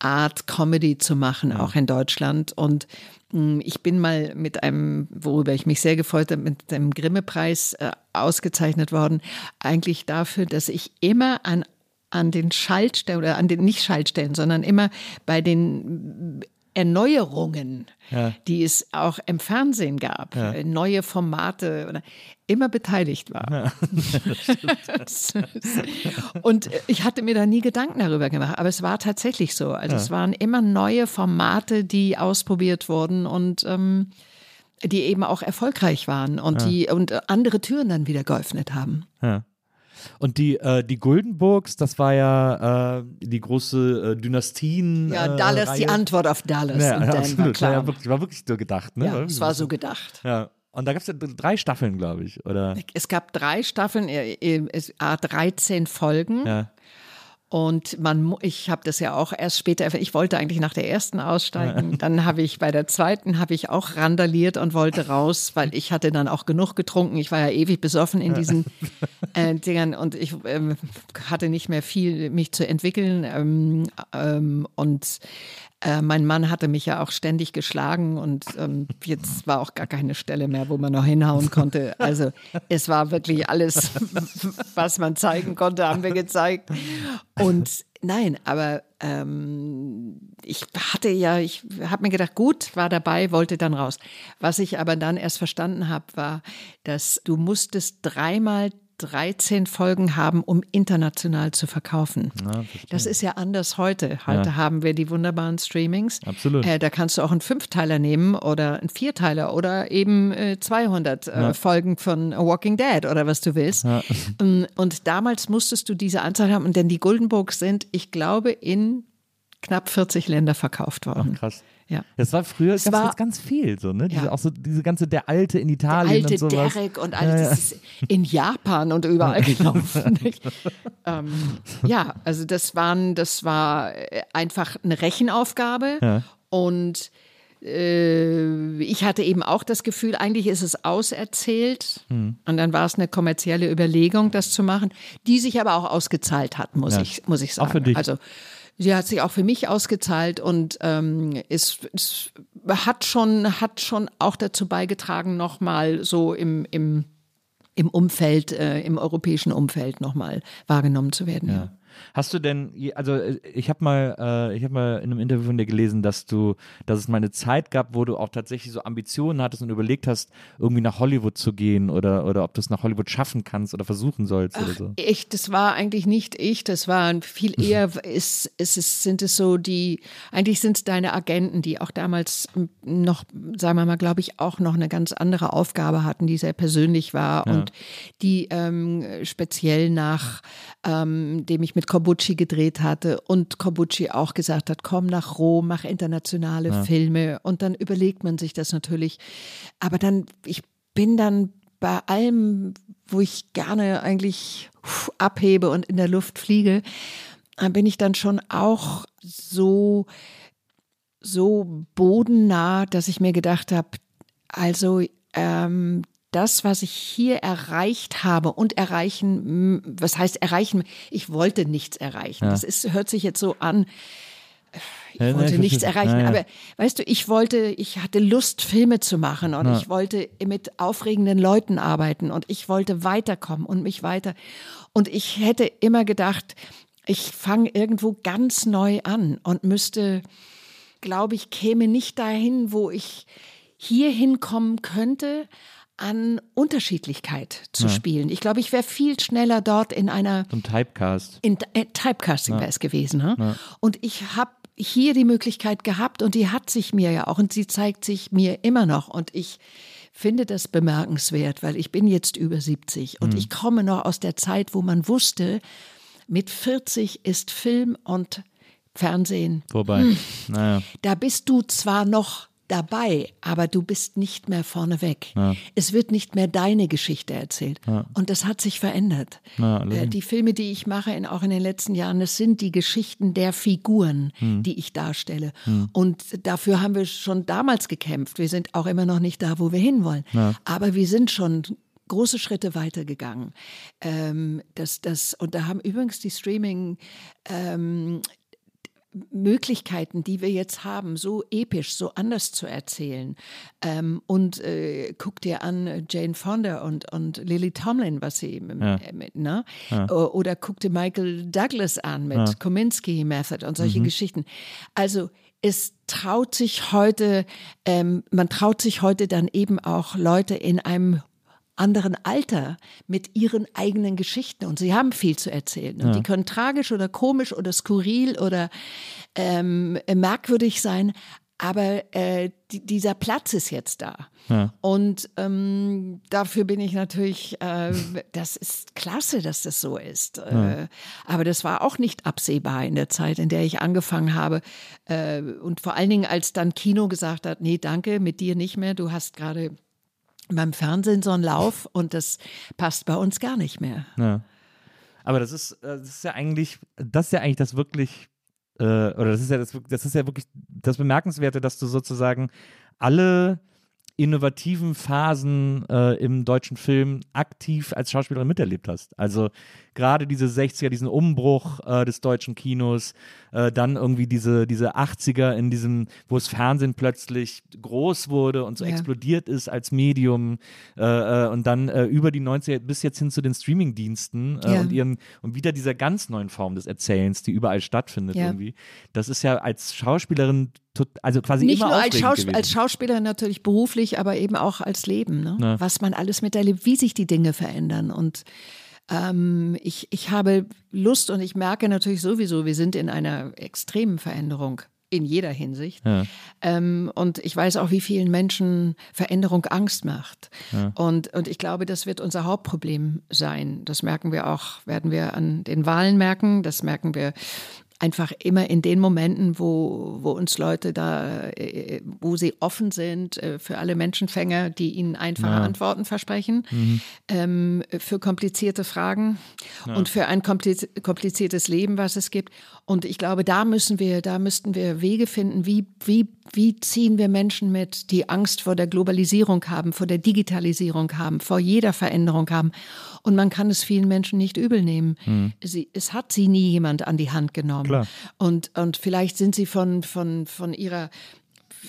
Art, Comedy zu machen, auch in Deutschland. Und hm, ich bin mal mit einem, worüber ich mich sehr gefreut habe, mit dem Grimme-Preis äh, ausgezeichnet worden, eigentlich dafür, dass ich immer an an den Schaltstellen oder an den nicht Schaltstellen, sondern immer bei den Erneuerungen, ja. die es auch im Fernsehen gab, ja. neue Formate, immer beteiligt war. Ja. und ich hatte mir da nie Gedanken darüber gemacht, aber es war tatsächlich so. Also es waren immer neue Formate, die ausprobiert wurden und ähm, die eben auch erfolgreich waren und die und andere Türen dann wieder geöffnet haben. Ja. Und die, äh, die Guldenburgs, das war ja äh, die große äh, Dynastien. Ja, Dallas, Reihe. die Antwort auf Dallas. Ja, ja absolut. Klar. Ja, wirklich, war wirklich so gedacht, ne? Ja, es war so gedacht. Ja. Und da gab es ja drei Staffeln, glaube ich, oder? Es gab drei Staffeln, äh, äh, 13 Folgen. Ja. Und man, ich habe das ja auch erst später, ich wollte eigentlich nach der ersten aussteigen. Dann habe ich bei der zweiten habe ich auch randaliert und wollte raus, weil ich hatte dann auch genug getrunken. Ich war ja ewig besoffen in diesen äh, Dingern und ich ähm, hatte nicht mehr viel mich zu entwickeln. Ähm, ähm, und äh, mein Mann hatte mich ja auch ständig geschlagen und ähm, jetzt war auch gar keine Stelle mehr, wo man noch hinhauen konnte. Also es war wirklich alles, was man zeigen konnte, haben wir gezeigt. Und nein, aber ähm, ich hatte ja, ich habe mir gedacht, gut, war dabei, wollte dann raus. Was ich aber dann erst verstanden habe, war, dass du musstest dreimal 13 Folgen haben, um international zu verkaufen. Ja, das ist ja anders heute. Heute ja. haben wir die wunderbaren Streamings. Absolut. Äh, da kannst du auch einen Fünfteiler nehmen oder einen Vierteiler oder eben äh, 200 äh, ja. Folgen von Walking Dead oder was du willst. Ähm, und damals musstest du diese Anzahl haben, denn die Goldenbooks sind, ich glaube, in knapp 40 Länder verkauft worden. Ach, krass. Ja. Das war früher es war, ganz viel so, ne? Diese, ja. Auch so diese ganze der alte in Italien der alte und sowas. Derek und alles ja, ist in Japan und überall gelaufen. ähm, ja, also das waren das war äh, einfach eine Rechenaufgabe ja. und äh, ich hatte eben auch das Gefühl, eigentlich ist es auserzählt. Hm. Und dann war es eine kommerzielle Überlegung, das zu machen, die sich aber auch ausgezahlt hat, muss, ich, muss ich sagen. Auch für dich. Also Sie hat sich auch für mich ausgezahlt und ähm, ist, ist, hat schon hat schon auch dazu beigetragen, nochmal so im, im, im Umfeld, äh, im europäischen Umfeld nochmal wahrgenommen zu werden. Ja. Hast du denn, also äh, ich habe mal, äh, ich habe mal in einem Interview von dir gelesen, dass du, dass es mal eine Zeit gab, wo du auch tatsächlich so Ambitionen hattest und überlegt hast, irgendwie nach Hollywood zu gehen oder oder ob du es nach Hollywood schaffen kannst oder versuchen sollst Ach, oder so. Ich, das war eigentlich nicht ich, das war viel eher, ist, ist, ist, sind es so die, eigentlich sind es deine Agenten, die auch damals noch, sagen wir mal, glaube ich, auch noch eine ganz andere Aufgabe hatten, die sehr persönlich war ja. und die ähm, speziell nach ähm, dem ich mit Corbucci gedreht hatte und Corbucci auch gesagt hat, komm nach Rom, mach internationale ja. Filme und dann überlegt man sich das natürlich. Aber dann, ich bin dann bei allem, wo ich gerne eigentlich abhebe und in der Luft fliege, bin ich dann schon auch so, so bodennah, dass ich mir gedacht habe, also ähm, das, was ich hier erreicht habe und erreichen, was heißt erreichen? Ich wollte nichts erreichen. Ja. Das ist, hört sich jetzt so an. Ich ja, wollte nichts erreichen, ja, aber weißt du, ich wollte, ich hatte Lust, Filme zu machen und ich wollte mit aufregenden Leuten arbeiten und ich wollte weiterkommen und mich weiter. Und ich hätte immer gedacht, ich fange irgendwo ganz neu an und müsste, glaube ich, käme nicht dahin, wo ich hier hinkommen könnte, an Unterschiedlichkeit zu ja. spielen. Ich glaube, ich wäre viel schneller dort in einer. Ein Typecast. In, äh, Typecasting ja. wäre es gewesen. Ne? Ja. Und ich habe hier die Möglichkeit gehabt und die hat sich mir ja auch und sie zeigt sich mir immer noch. Und ich finde das bemerkenswert, weil ich bin jetzt über 70 und mhm. ich komme noch aus der Zeit, wo man wusste, mit 40 ist Film und Fernsehen. Vorbei. Hm. Naja. Da bist du zwar noch dabei, aber du bist nicht mehr vorneweg. Ja. Es wird nicht mehr deine Geschichte erzählt. Ja. Und das hat sich verändert. Ja, äh, die Filme, die ich mache, in, auch in den letzten Jahren, das sind die Geschichten der Figuren, hm. die ich darstelle. Hm. Und dafür haben wir schon damals gekämpft. Wir sind auch immer noch nicht da, wo wir hinwollen. Aber wir sind schon große Schritte weitergegangen. Ähm, das, das, und da haben übrigens die Streaming ähm, Möglichkeiten, die wir jetzt haben, so episch, so anders zu erzählen. Ähm, und äh, guck dir an Jane Fonda und, und Lily Tomlin, was sie ja. Äh, mit, ne? Ja. Oder guck dir Michael Douglas an mit ja. Kominsky Method und solche mhm. Geschichten. Also es traut sich heute, ähm, man traut sich heute dann eben auch Leute in einem anderen Alter mit ihren eigenen Geschichten und sie haben viel zu erzählen. Und ja. die können tragisch oder komisch oder skurril oder ähm, merkwürdig sein, aber äh, die, dieser Platz ist jetzt da. Ja. Und ähm, dafür bin ich natürlich, äh, das ist klasse, dass das so ist. Ja. Äh, aber das war auch nicht absehbar in der Zeit, in der ich angefangen habe. Äh, und vor allen Dingen, als dann Kino gesagt hat, nee, danke, mit dir nicht mehr, du hast gerade beim Fernsehen so ein Lauf und das passt bei uns gar nicht mehr. Ja. Aber das ist, äh, das ist ja eigentlich, das ist ja eigentlich das wirklich, äh, oder das ist ja das, das ist ja wirklich das Bemerkenswerte, dass du sozusagen alle innovativen Phasen äh, im deutschen Film aktiv als Schauspielerin miterlebt hast. Also gerade diese 60er, diesen Umbruch äh, des deutschen Kinos, äh, dann irgendwie diese, diese 80er in diesem, wo das Fernsehen plötzlich groß wurde und so ja. explodiert ist als Medium äh, äh und dann äh, über die 90er bis jetzt hin zu den Streamingdiensten äh, ja. und ihren und wieder dieser ganz neuen Form des Erzählens, die überall stattfindet ja. irgendwie. Das ist ja als Schauspielerin also quasi nicht nur als, Schaus gewesen. als Schauspieler natürlich beruflich, aber eben auch als Leben, ne? was man alles miterlebt, wie sich die Dinge verändern und ähm, ich, ich habe Lust und ich merke natürlich sowieso, wir sind in einer extremen Veränderung in jeder Hinsicht. Ja. Ähm, und ich weiß auch, wie vielen Menschen Veränderung Angst macht. Ja. Und, und ich glaube, das wird unser Hauptproblem sein. Das merken wir auch, werden wir an den Wahlen merken, das merken wir einfach immer in den Momenten, wo, wo uns Leute da, äh, wo sie offen sind äh, für alle Menschenfänger, die ihnen einfache ja. Antworten versprechen, mhm. ähm, für komplizierte Fragen ja. und für ein kompliziertes Leben, was es gibt. Und ich glaube, da müssen wir, da müssten wir Wege finden, wie, wie, wie ziehen wir Menschen mit, die Angst vor der Globalisierung haben, vor der Digitalisierung haben, vor jeder Veränderung haben. Und man kann es vielen Menschen nicht übel nehmen. Mhm. Sie, es hat sie nie jemand an die Hand genommen. Klar. Und, und vielleicht sind sie von, von, von ihrer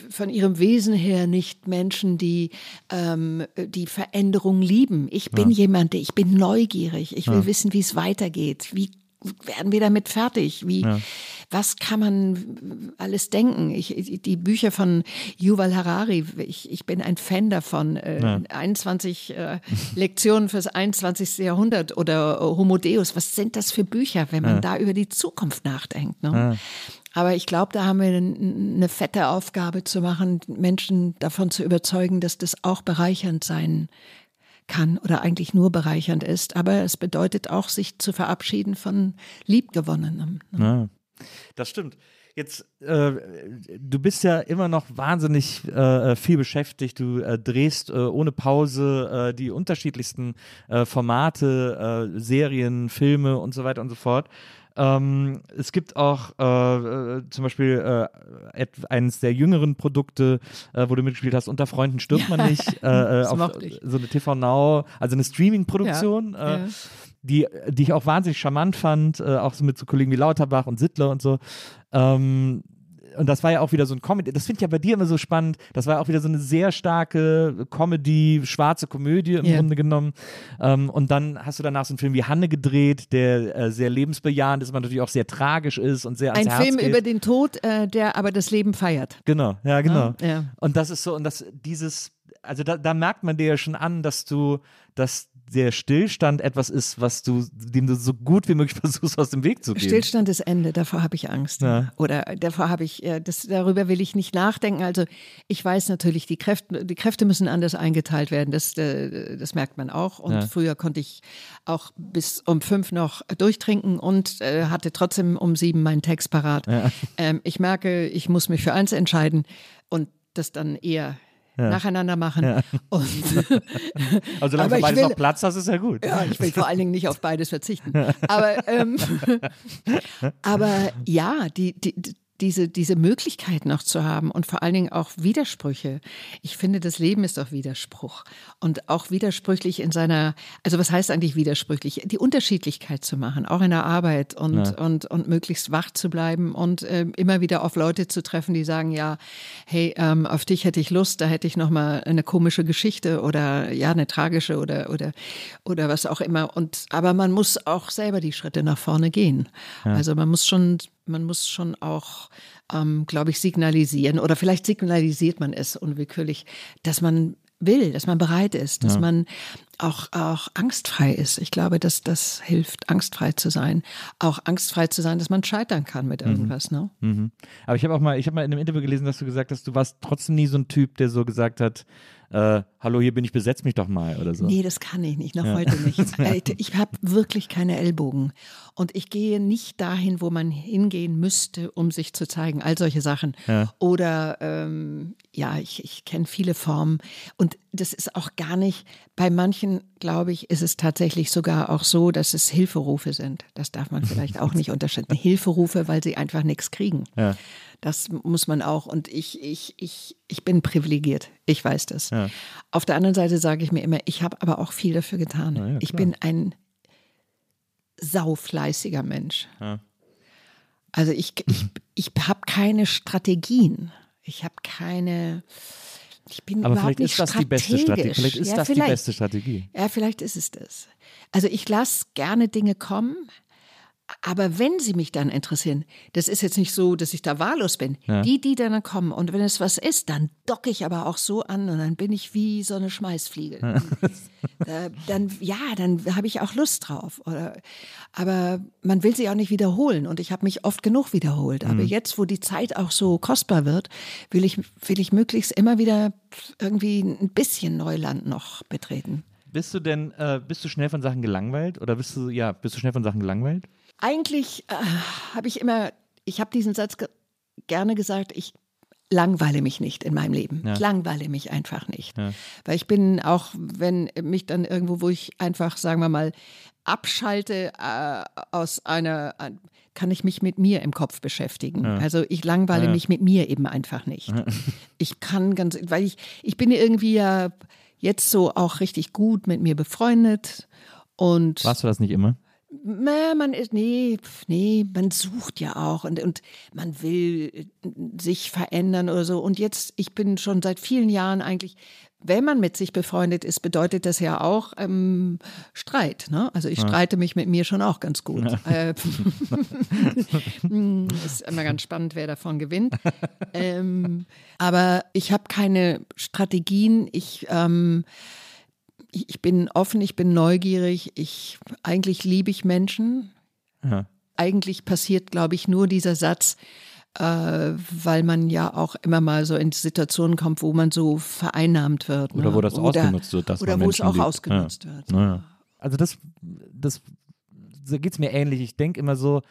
von ihrem Wesen her nicht Menschen, die ähm, die Veränderung lieben. Ich bin ja. jemand, ich bin neugierig. Ich will ja. wissen, wie es weitergeht. Wie werden wir damit fertig? Wie, ja. was kann man alles denken? Ich, die Bücher von Yuval Harari, ich, ich bin ein Fan davon. Äh, ja. 21 äh, Lektionen fürs 21. Jahrhundert oder Homo Deus. Was sind das für Bücher, wenn man ja. da über die Zukunft nachdenkt? Ne? Aber ich glaube, da haben wir eine fette Aufgabe zu machen, Menschen davon zu überzeugen, dass das auch bereichernd sein kann oder eigentlich nur bereichernd ist. Aber es bedeutet auch, sich zu verabschieden von Liebgewonnenem. Ne? Ja, das stimmt. Jetzt, äh, du bist ja immer noch wahnsinnig äh, viel beschäftigt. Du äh, drehst äh, ohne Pause äh, die unterschiedlichsten äh, Formate, Serien, Filme und so weiter und so fort. Ähm, es gibt auch äh, äh zum Beispiel äh, eines der jüngeren Produkte, äh, wo du mitgespielt hast, Unter Freunden stirbt man nicht. Äh, äh, auf so eine TV Now, also eine Streaming-Produktion. Ja, ja. Die, die ich auch wahnsinnig charmant fand, auch so mit so Kollegen wie Lauterbach und Sittler und so. Ähm, und das war ja auch wieder so ein Comedy, das finde ich ja bei dir immer so spannend, das war auch wieder so eine sehr starke Comedy, schwarze Komödie im yeah. Grunde genommen. Ähm, und dann hast du danach so einen Film wie Hanne gedreht, der äh, sehr lebensbejahend ist, aber natürlich auch sehr tragisch ist und sehr ans Ein Herz Film geht. über den Tod, äh, der aber das Leben feiert. Genau, ja, genau. Ja, ja. Und das ist so, und das, dieses, also da, da merkt man dir ja schon an, dass du, dass der Stillstand etwas ist, was du, dem du so gut wie möglich versuchst, aus dem Weg zu gehen. Stillstand ist Ende, davor habe ich Angst. Ja. Oder davor habe ich, äh, das, darüber will ich nicht nachdenken. Also ich weiß natürlich, die Kräfte, die Kräfte müssen anders eingeteilt werden. Das, äh, das merkt man auch. Und Ja. früher konnte ich auch bis um fünf noch durchtrinken und äh, hatte trotzdem um sieben meinen Text parat. Ähm, ich merke, ich muss mich für eins entscheiden und das dann eher nacheinander machen. Und Also solange für beides will- noch Platz hast, ist ja gut. ja, ich will vor allen Dingen nicht auf beides verzichten. Aber, ähm, aber ja, die, die, diese, diese Möglichkeit noch zu haben und vor allen Dingen auch Widersprüche. Ich finde, das Leben ist auch Widerspruch und auch widersprüchlich in seiner, also was heißt eigentlich widersprüchlich? Die Unterschiedlichkeit zu machen, auch in der Arbeit und, und, und möglichst wach zu bleiben und ähm, immer wieder auf Leute zu treffen, die sagen, ja, hey, ähm, auf dich hätte ich Lust, da hätte ich noch mal eine komische Geschichte oder ja, eine tragische oder, oder, oder was auch immer. Und, aber man muss auch selber die Schritte nach vorne gehen. Also man muss schon man muss schon auch, ähm, glaube ich, signalisieren oder vielleicht signalisiert man es unwillkürlich, dass man will, dass man bereit ist, dass man auch, auch angstfrei ist. Ich glaube, dass das hilft, angstfrei zu sein. Auch angstfrei zu sein, dass man scheitern kann mit irgendwas. Ne? Mhm. Aber ich habe auch mal, ich habe mal in einem Interview gelesen, dass du gesagt hast, du warst trotzdem nie so ein Typ, der so gesagt hat, äh, hallo, hier bin ich, besetz mich doch mal oder so. Nee, das kann ich nicht, noch heute nicht. Äh, Ich habe wirklich keine Ellbogen. Und ich gehe nicht dahin, wo man hingehen müsste, um sich zu zeigen. All solche Sachen. Oder ähm, ja, ich, ich kenne viele Formen. Und das ist auch gar nicht, bei manchen, glaube ich, ist es tatsächlich sogar auch so, dass es Hilferufe sind. Das darf man vielleicht auch nicht unterschätzen. Hilferufe, weil sie einfach nichts kriegen. Ja. Das muss man auch. Und ich, ich, ich, ich bin privilegiert. Ich weiß das. Auf der anderen Seite sage ich mir immer, ich habe aber auch viel dafür getan. ja, ich bin ein saufleißiger Mensch. Ja. Also ich, ich, ich habe keine Strategien. Ich habe keine. Ich bin Aber überhaupt vielleicht nicht ist das die beste Strategie. Vielleicht ist ja, das die vielleicht. beste Strategie. Ja, vielleicht ist es das. Also ich lasse gerne Dinge kommen, aber wenn sie mich dann interessieren, das ist jetzt nicht so, dass ich da wahllos bin. Die, die dann kommen und wenn es was ist, dann docke ich aber auch so an und dann bin ich wie so eine Schmeißfliege. da, dann, ja, dann habe ich auch Lust drauf. Oder, aber man will sie auch nicht wiederholen und ich habe mich oft genug wiederholt. Aber jetzt, wo die Zeit auch so kostbar wird, will ich, will ich möglichst immer wieder irgendwie ein bisschen Neuland noch betreten. Bist du denn, äh, bist du schnell von Sachen gelangweilt? Oder bist du, ja, bist du schnell von Sachen gelangweilt? Eigentlich äh, habe ich immer, ich habe diesen Satz ge gerne gesagt, ich langweile mich nicht in meinem Leben. Ich langweile mich einfach nicht. Weil ich bin auch, wenn mich dann irgendwo, wo ich einfach, sagen wir mal, abschalte äh, aus einer, ein- kann ich mich mit mir im Kopf beschäftigen. Also ich langweile mich mit mir eben einfach nicht. Ich kann ganz, weil ich, ich bin irgendwie ja jetzt so auch richtig gut mit mir befreundet und Warst du das nicht immer? na, man ist, nee, nee, man sucht ja auch und, und man will sich verändern oder so. Und jetzt, ich bin schon seit vielen Jahren eigentlich, wenn man mit sich befreundet ist, bedeutet das ja auch ähm, Streit. Ne? Also ich streite mich mit mir schon auch ganz gut. Äh, ist immer ganz spannend, wer davon gewinnt. ähm, aber ich habe keine Strategien. Ich ähm, ich bin offen, ich bin neugierig, ich eigentlich liebe ich Menschen. Ja. Eigentlich passiert, glaube ich, nur dieser Satz, weil man ja auch immer mal so in Situationen kommt, wo man so vereinnahmt wird. Oder ne? wo das ausgenutzt wird, dass Oder man wo es Menschen auch liebt. ausgenutzt ja. wird. Naja. Also das, das so geht es mir ähnlich. Ich denke immer so,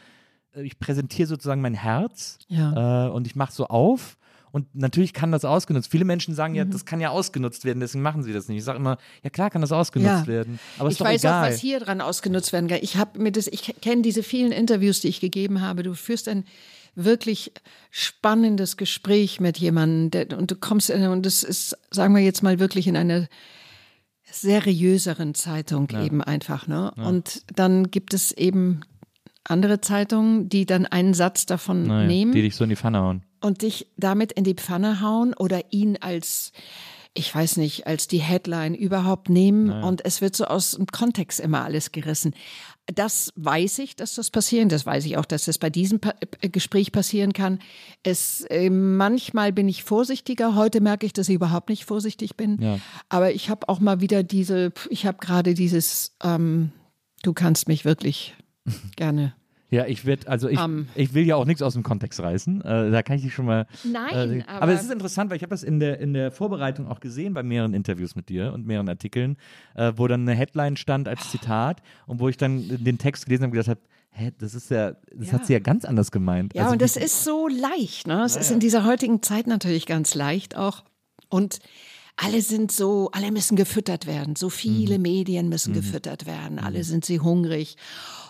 äh, ich präsentiere sozusagen mein Herz Ja. äh, und ich mache so auf. Und natürlich kann das ausgenutzt. Viele Menschen sagen Mhm. ja, das kann ja ausgenutzt werden, deswegen machen sie das nicht. Ich sage immer, ja klar kann das ausgenutzt Ja. werden. Aber ist ich doch weiß egal. auch, was hier dran ausgenutzt werden kann. Ich habe mir das, ich kenne diese vielen Interviews, die ich gegeben habe. Du führst ein wirklich spannendes Gespräch mit jemandem der, und du kommst in, und das ist, sagen wir jetzt mal wirklich in einer seriöseren Zeitung eben einfach, ne? Und dann gibt es eben andere Zeitungen, die dann einen Satz davon Naja, nehmen die dich so in die Pfanne hauen. und dich damit in die Pfanne hauen oder ihn als ich weiß nicht, als die Headline überhaupt nehmen naja. und es wird so aus dem Kontext immer alles gerissen. Das weiß ich, dass das passieren. Das weiß ich auch, dass das bei diesem pa äh, Gespräch passieren kann. Es äh, manchmal bin ich vorsichtiger. Heute merke ich, dass ich überhaupt nicht vorsichtig bin. Ja. Aber ich habe auch mal wieder diese. Ich habe gerade dieses. Ähm, du kannst mich wirklich gerne ja, ich werde, also ich, um, ich will ja auch nichts aus dem Kontext reißen. Äh, da kann ich dich schon mal. Nein, äh, aber, aber. es ist interessant, weil ich habe das in der, in der Vorbereitung auch gesehen bei mehreren Interviews mit dir und mehreren Artikeln, äh, wo dann eine Headline stand als Zitat und wo ich dann den Text gelesen habe und gedacht habe, hä, das ist ja, das ja. hat sie ja ganz anders gemeint. Ja, also, und das ist so leicht, ne? Es ja, ist in dieser heutigen Zeit natürlich ganz leicht auch. Und alle sind so, alle müssen gefüttert werden. So viele mhm. Medien müssen mhm. gefüttert werden. Alle mhm. sind sie hungrig.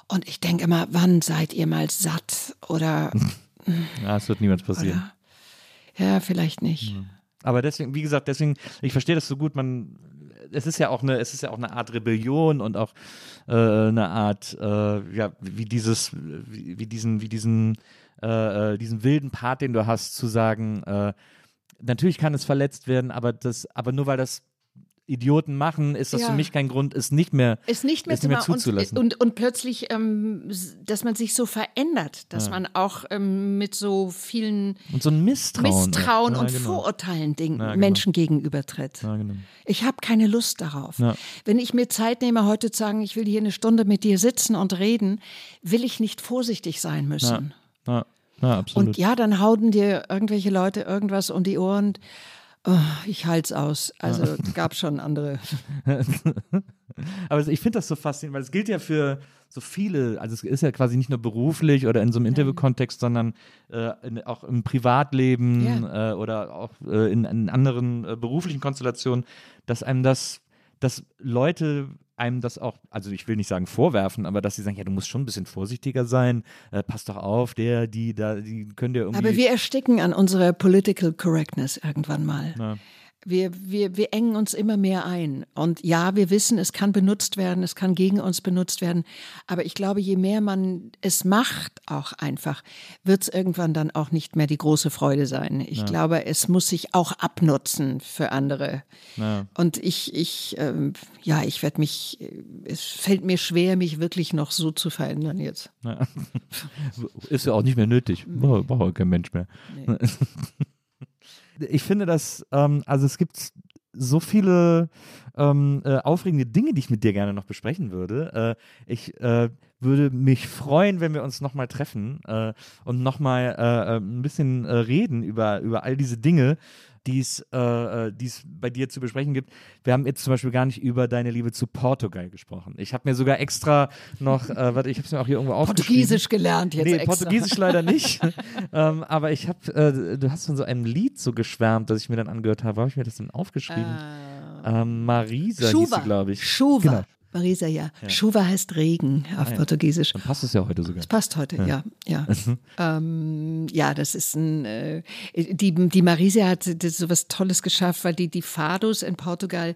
Und ich denke immer, wann seid ihr mal satt? Oder. ja, es wird niemals passieren. Oder, ja, vielleicht nicht. Aber deswegen, wie gesagt, deswegen, ich verstehe das so gut, man, es ist ja auch eine, es ist ja auch eine Art Rebellion und auch äh, eine Art, äh, ja, wie dieses, wie, wie diesen, wie diesen, äh, äh diesen wilden Part, den du hast, zu sagen, äh, natürlich kann es verletzt werden, aber das, aber nur weil das Idioten machen, ist das ja. für mich kein Grund, es nicht mehr, ist nicht mehr, ist nicht mehr zuzulassen. Und, und, und plötzlich, ähm, dass man sich so verändert, dass ja. man auch ähm, mit so vielen und so ein Misstrauen, Misstrauen ja, und genau. Vorurteilen Dingen genau. Menschen gegenübertritt. Genau. Ich habe keine Lust darauf. Wenn ich mir Zeit nehme, heute zu sagen, ich will hier eine Stunde mit dir sitzen und reden, will ich nicht vorsichtig sein müssen. Ja, absolut. Und ja, dann hauen dir irgendwelche Leute irgendwas um die Ohren. Oh, ich halte es aus. Also gab schon andere. Aber ich finde das so faszinierend, weil es gilt ja für so viele, also es ist ja quasi nicht nur beruflich oder in so einem Interviewkontext, sondern äh, in, auch im Privatleben ja. äh, oder auch äh, in, in, anderen äh, beruflichen Konstellationen, dass einem das, dass Leute einem das auch, also ich will nicht sagen vorwerfen, aber dass sie sagen, ja, du musst schon ein bisschen vorsichtiger sein, äh, pass doch auf, der, die, da, die können dir irgendwie. Aber wir ersticken an unserer Political Correctness irgendwann mal. Na. Wir, wir, wir engen uns immer mehr ein. Und ja, wir wissen, es kann benutzt werden, es kann gegen uns benutzt werden. Aber ich glaube, je mehr man es macht, auch einfach, wird es irgendwann dann auch nicht mehr die große Freude sein. Ich ja. glaube, es muss sich auch abnutzen für andere. Ja. Und ich, ich, ähm, ja, ich werde mich, es fällt mir schwer, mich wirklich noch so zu verändern jetzt. Ja. Ist ja auch nicht mehr nötig. Braucht kein Mensch mehr. Nee. ich finde dass, ähm, also es gibt so viele ähm, äh, aufregende Dinge, die ich mit dir gerne noch besprechen würde. Äh, ich äh, würde mich freuen, wenn wir uns nochmal treffen äh, und nochmal äh, äh, ein bisschen äh, reden über, über all diese Dinge, die äh, äh es bei dir zu besprechen gibt. Wir haben jetzt zum Beispiel gar nicht über deine Liebe zu Portugal gesprochen. Ich habe mir sogar extra noch, äh, warte, ich habe es mir auch hier irgendwo aufgeschrieben. Portugiesisch gelernt jetzt nee, extra. Portugiesisch leider nicht. ähm, aber ich habe, äh, du hast von so einem Lied so geschwärmt, das ich mir dann angehört habe. Wo habe ich mir das denn aufgeschrieben? Uh, ähm, Marisa sie, glaube ich. Schuva. Genau. Marisa, ja. ja. Schuva heißt Regen auf ah, ja. Portugiesisch. Dann passt es ja heute sogar. Es passt heute, ja. Ja, ja. Mhm. ähm, ja das ist ein, äh, die, die Marisa hat so was Tolles geschafft, weil die, die Fados in Portugal,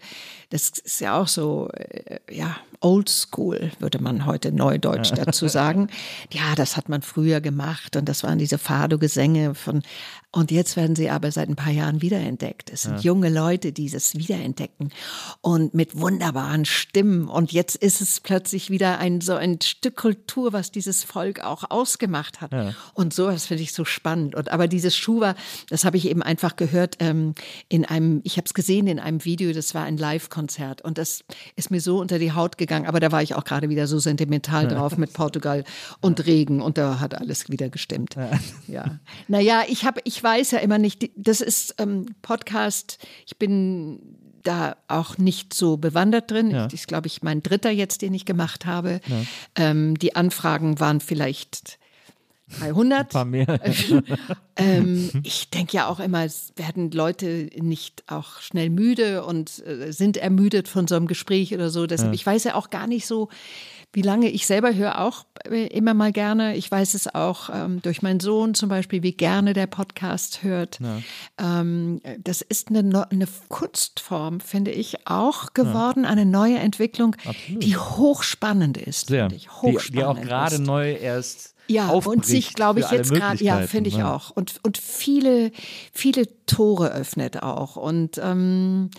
das ist ja auch so, äh, ja, old school, würde man heute neudeutsch dazu sagen. Ja, das hat man früher gemacht und das waren diese Fado-Gesänge von und jetzt werden sie aber seit ein paar Jahren wiederentdeckt. Es sind ja. junge Leute, die es wiederentdecken und mit wunderbaren Stimmen. Und jetzt ist es plötzlich wieder ein so ein Stück Kultur, was dieses Volk auch ausgemacht hat. Ja. Und sowas finde ich so spannend. Und aber dieses Schuwa, das habe ich eben einfach gehört ähm, in einem, ich habe es gesehen in einem Video. Das war ein Live-Konzert und das ist mir so unter die Haut gegangen. Aber da war ich auch gerade wieder so sentimental drauf mit Portugal und Regen und da hat alles wieder gestimmt. Ja. ja. Naja, ich habe ich weiß ja immer nicht, das ist ähm, Podcast, ich bin da auch nicht so bewandert drin. Ja. Das ist, glaube ich, mein dritter jetzt, den ich gemacht habe. Ja. Ähm, die Anfragen waren vielleicht 300. Ein paar mehr. ähm, ich denke ja auch immer, es werden Leute nicht auch schnell müde und äh, sind ermüdet von so einem Gespräch oder so. Deshalb, ja. ich weiß ja auch gar nicht so, wie lange ich selber höre auch äh, immer mal gerne. Ich weiß es auch ähm, durch meinen Sohn zum Beispiel, wie gerne der Podcast hört. Ja. Ähm, das ist eine, eine, Kunstform, finde ich, auch geworden, ja. eine neue Entwicklung, Absolut. die hochspannend ist. Sehr. Ich, hochspannend die, die auch gerade neu erst ja, und sich, glaube ich, jetzt gerade, ja, finde ich ne? auch. Und, und viele, viele Tore öffnet auch. Und ähm,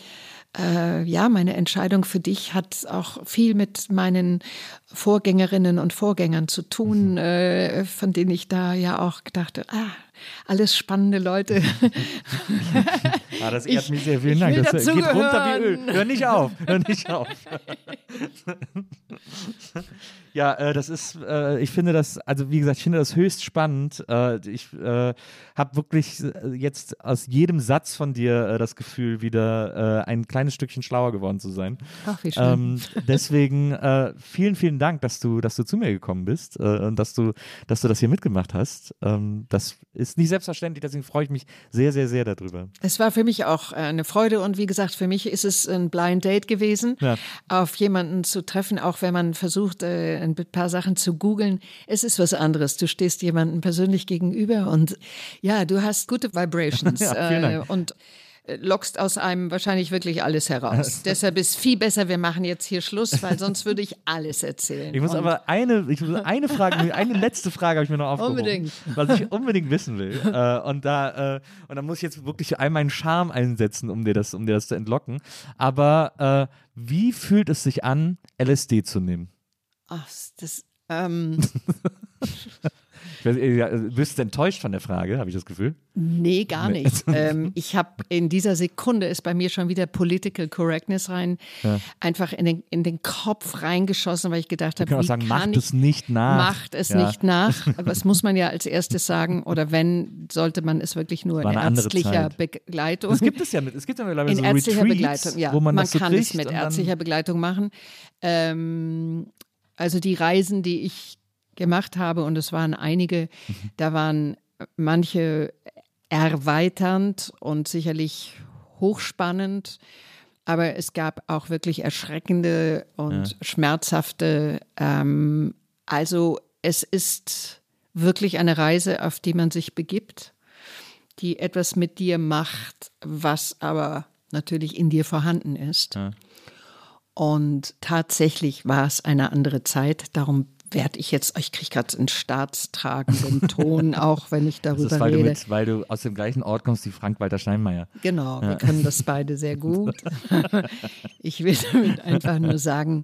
äh, ja, meine Entscheidung für dich hat auch viel mit meinen Vorgängerinnen und Vorgängern zu tun, mhm. äh, von denen ich da ja auch gedachte, ah, alles spannende Leute. ah, das ehrt ich, mich sehr. Vielen Dank. Das geht runter wie Öl. Hör nicht auf. Hör nicht auf. Ja, äh, das ist, äh, ich finde das, also wie gesagt, ich finde das höchst spannend. Äh, ich äh, habe wirklich äh, jetzt aus jedem Satz von dir äh, das Gefühl, wieder ein kleines Stückchen schlauer geworden zu sein. Ach, wie schön. Ähm, deswegen vielen, vielen Dank, dass du, dass du zu mir gekommen bist und dass du, dass du das hier mitgemacht hast. Ähm, das ist nicht selbstverständlich, deswegen freue ich mich sehr, sehr, sehr darüber. Es war für mich auch eine Freude und wie gesagt, für mich ist es ein Blind Date gewesen, ja. auf jemanden zu treffen, auch wenn man versucht, ein paar Sachen zu googeln. Es ist was anderes. Du stehst jemandem persönlich gegenüber und ja, du hast gute Vibrations ja, äh, und äh, lockst aus einem wahrscheinlich wirklich alles heraus. Deshalb ist viel besser, wir machen jetzt hier Schluss, weil sonst würde ich alles erzählen. Ich muss und aber eine, ich muss eine Frage, eine letzte Frage habe ich mir noch aufgehoben. Unbedingt. Was ich unbedingt wissen will. Äh, und da, äh, und da muss ich jetzt wirklich all meinen Charme einsetzen, um dir das, um dir das zu entlocken. Aber äh, wie fühlt es sich an, LSD zu nehmen? Ach, das. Ähm. Du bist enttäuscht von der Frage, habe ich das Gefühl? Nee, gar nicht. ähm, ich habe in dieser Sekunde ist bei mir schon wieder Political Correctness rein, ja. einfach in den, in den Kopf reingeschossen, weil ich gedacht habe, kann auch sagen, macht ich, es nicht nach. Macht es ja. nicht nach. Aber das muss man ja als erstes sagen. Oder wenn, sollte man es wirklich nur in ärztlicher Begleitung. Das gibt es ja mit, es gibt ja mittlerweile in so ärztlicher Retreats, Begleitung, ja. Wo man, man so kann es mit ärztlicher Begleitung machen. Ähm, also die Reisen, die ich gemacht habe, und es waren einige, mhm. da waren manche erweiternd und sicherlich hochspannend, aber es gab auch wirklich erschreckende und ja. schmerzhafte. Ähm, also es ist wirklich eine Reise, auf die man sich begibt, die etwas mit dir macht, was aber natürlich in dir vorhanden ist. Ja. Und tatsächlich war es eine andere Zeit. Darum werde ich jetzt, ich kriege gerade einen staatstragenden Ton, auch wenn ich darüber das ist, weil rede. Du mit, weil du aus dem gleichen Ort kommst wie Frank-Walter Steinmeier. Genau, ja. wir können das beide sehr gut. ich will damit einfach nur sagen,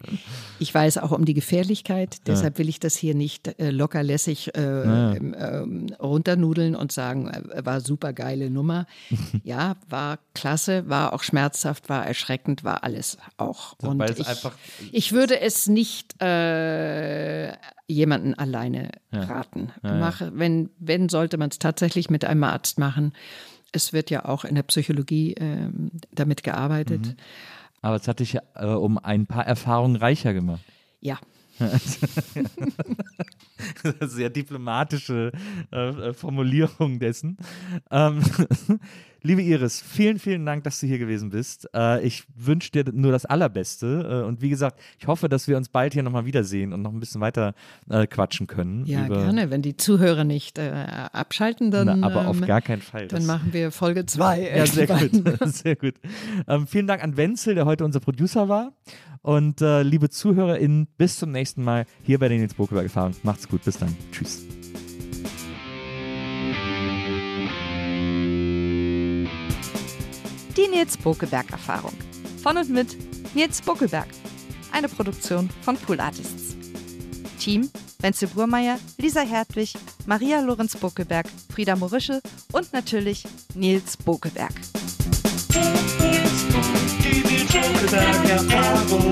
ich weiß auch um die Gefährlichkeit, deshalb will ich das hier nicht äh, lockerlässig äh, ja. äh, runternudeln und sagen, äh, war super geile Nummer. ja, war klasse, war auch schmerzhaft, war erschreckend, war alles auch. Und ich, ich, würde es nicht äh, jemanden alleine ja. raten. Ja, Mache, wenn, wenn sollte man es tatsächlich mit einem Arzt machen. Es wird ja auch in der Psychologie äh, damit gearbeitet. Mhm. Aber es hat dich äh, um ein paar Erfahrungen reicher gemacht. Ja. Sehr diplomatische äh, äh, Formulierung dessen. Ähm, Liebe Iris, vielen, vielen Dank, dass du hier gewesen bist. Äh, ich wünsche dir nur das Allerbeste. Äh, und wie gesagt, ich hoffe, dass wir uns bald hier nochmal wiedersehen und noch ein bisschen weiter äh, quatschen können. Ja, gerne. Wenn die Zuhörer nicht äh, abschalten, dann. Na, aber auf ähm, gar keinen Fall. Dann machen wir Folge 2. Ja, sehr gut. sehr gut. Ähm, vielen Dank an Wenzel, der heute unser Producer war. Und äh, liebe ZuhörerInnen, bis zum nächsten Mal hier bei den Nils Bokeberg Erfahrungen. Macht's gut, bis dann. Tschüss. Die Nils Bokeberg Erfahrung. Von und mit Nils Buckelberg. Eine Produktion von Pool Artists. Team Wenzel Burmeier, Lisa Hertwig, Maria Lorenz Bokeberg, Frieda Morische und natürlich Nils Bokeberg. Nils Bokeberg Erfahrung.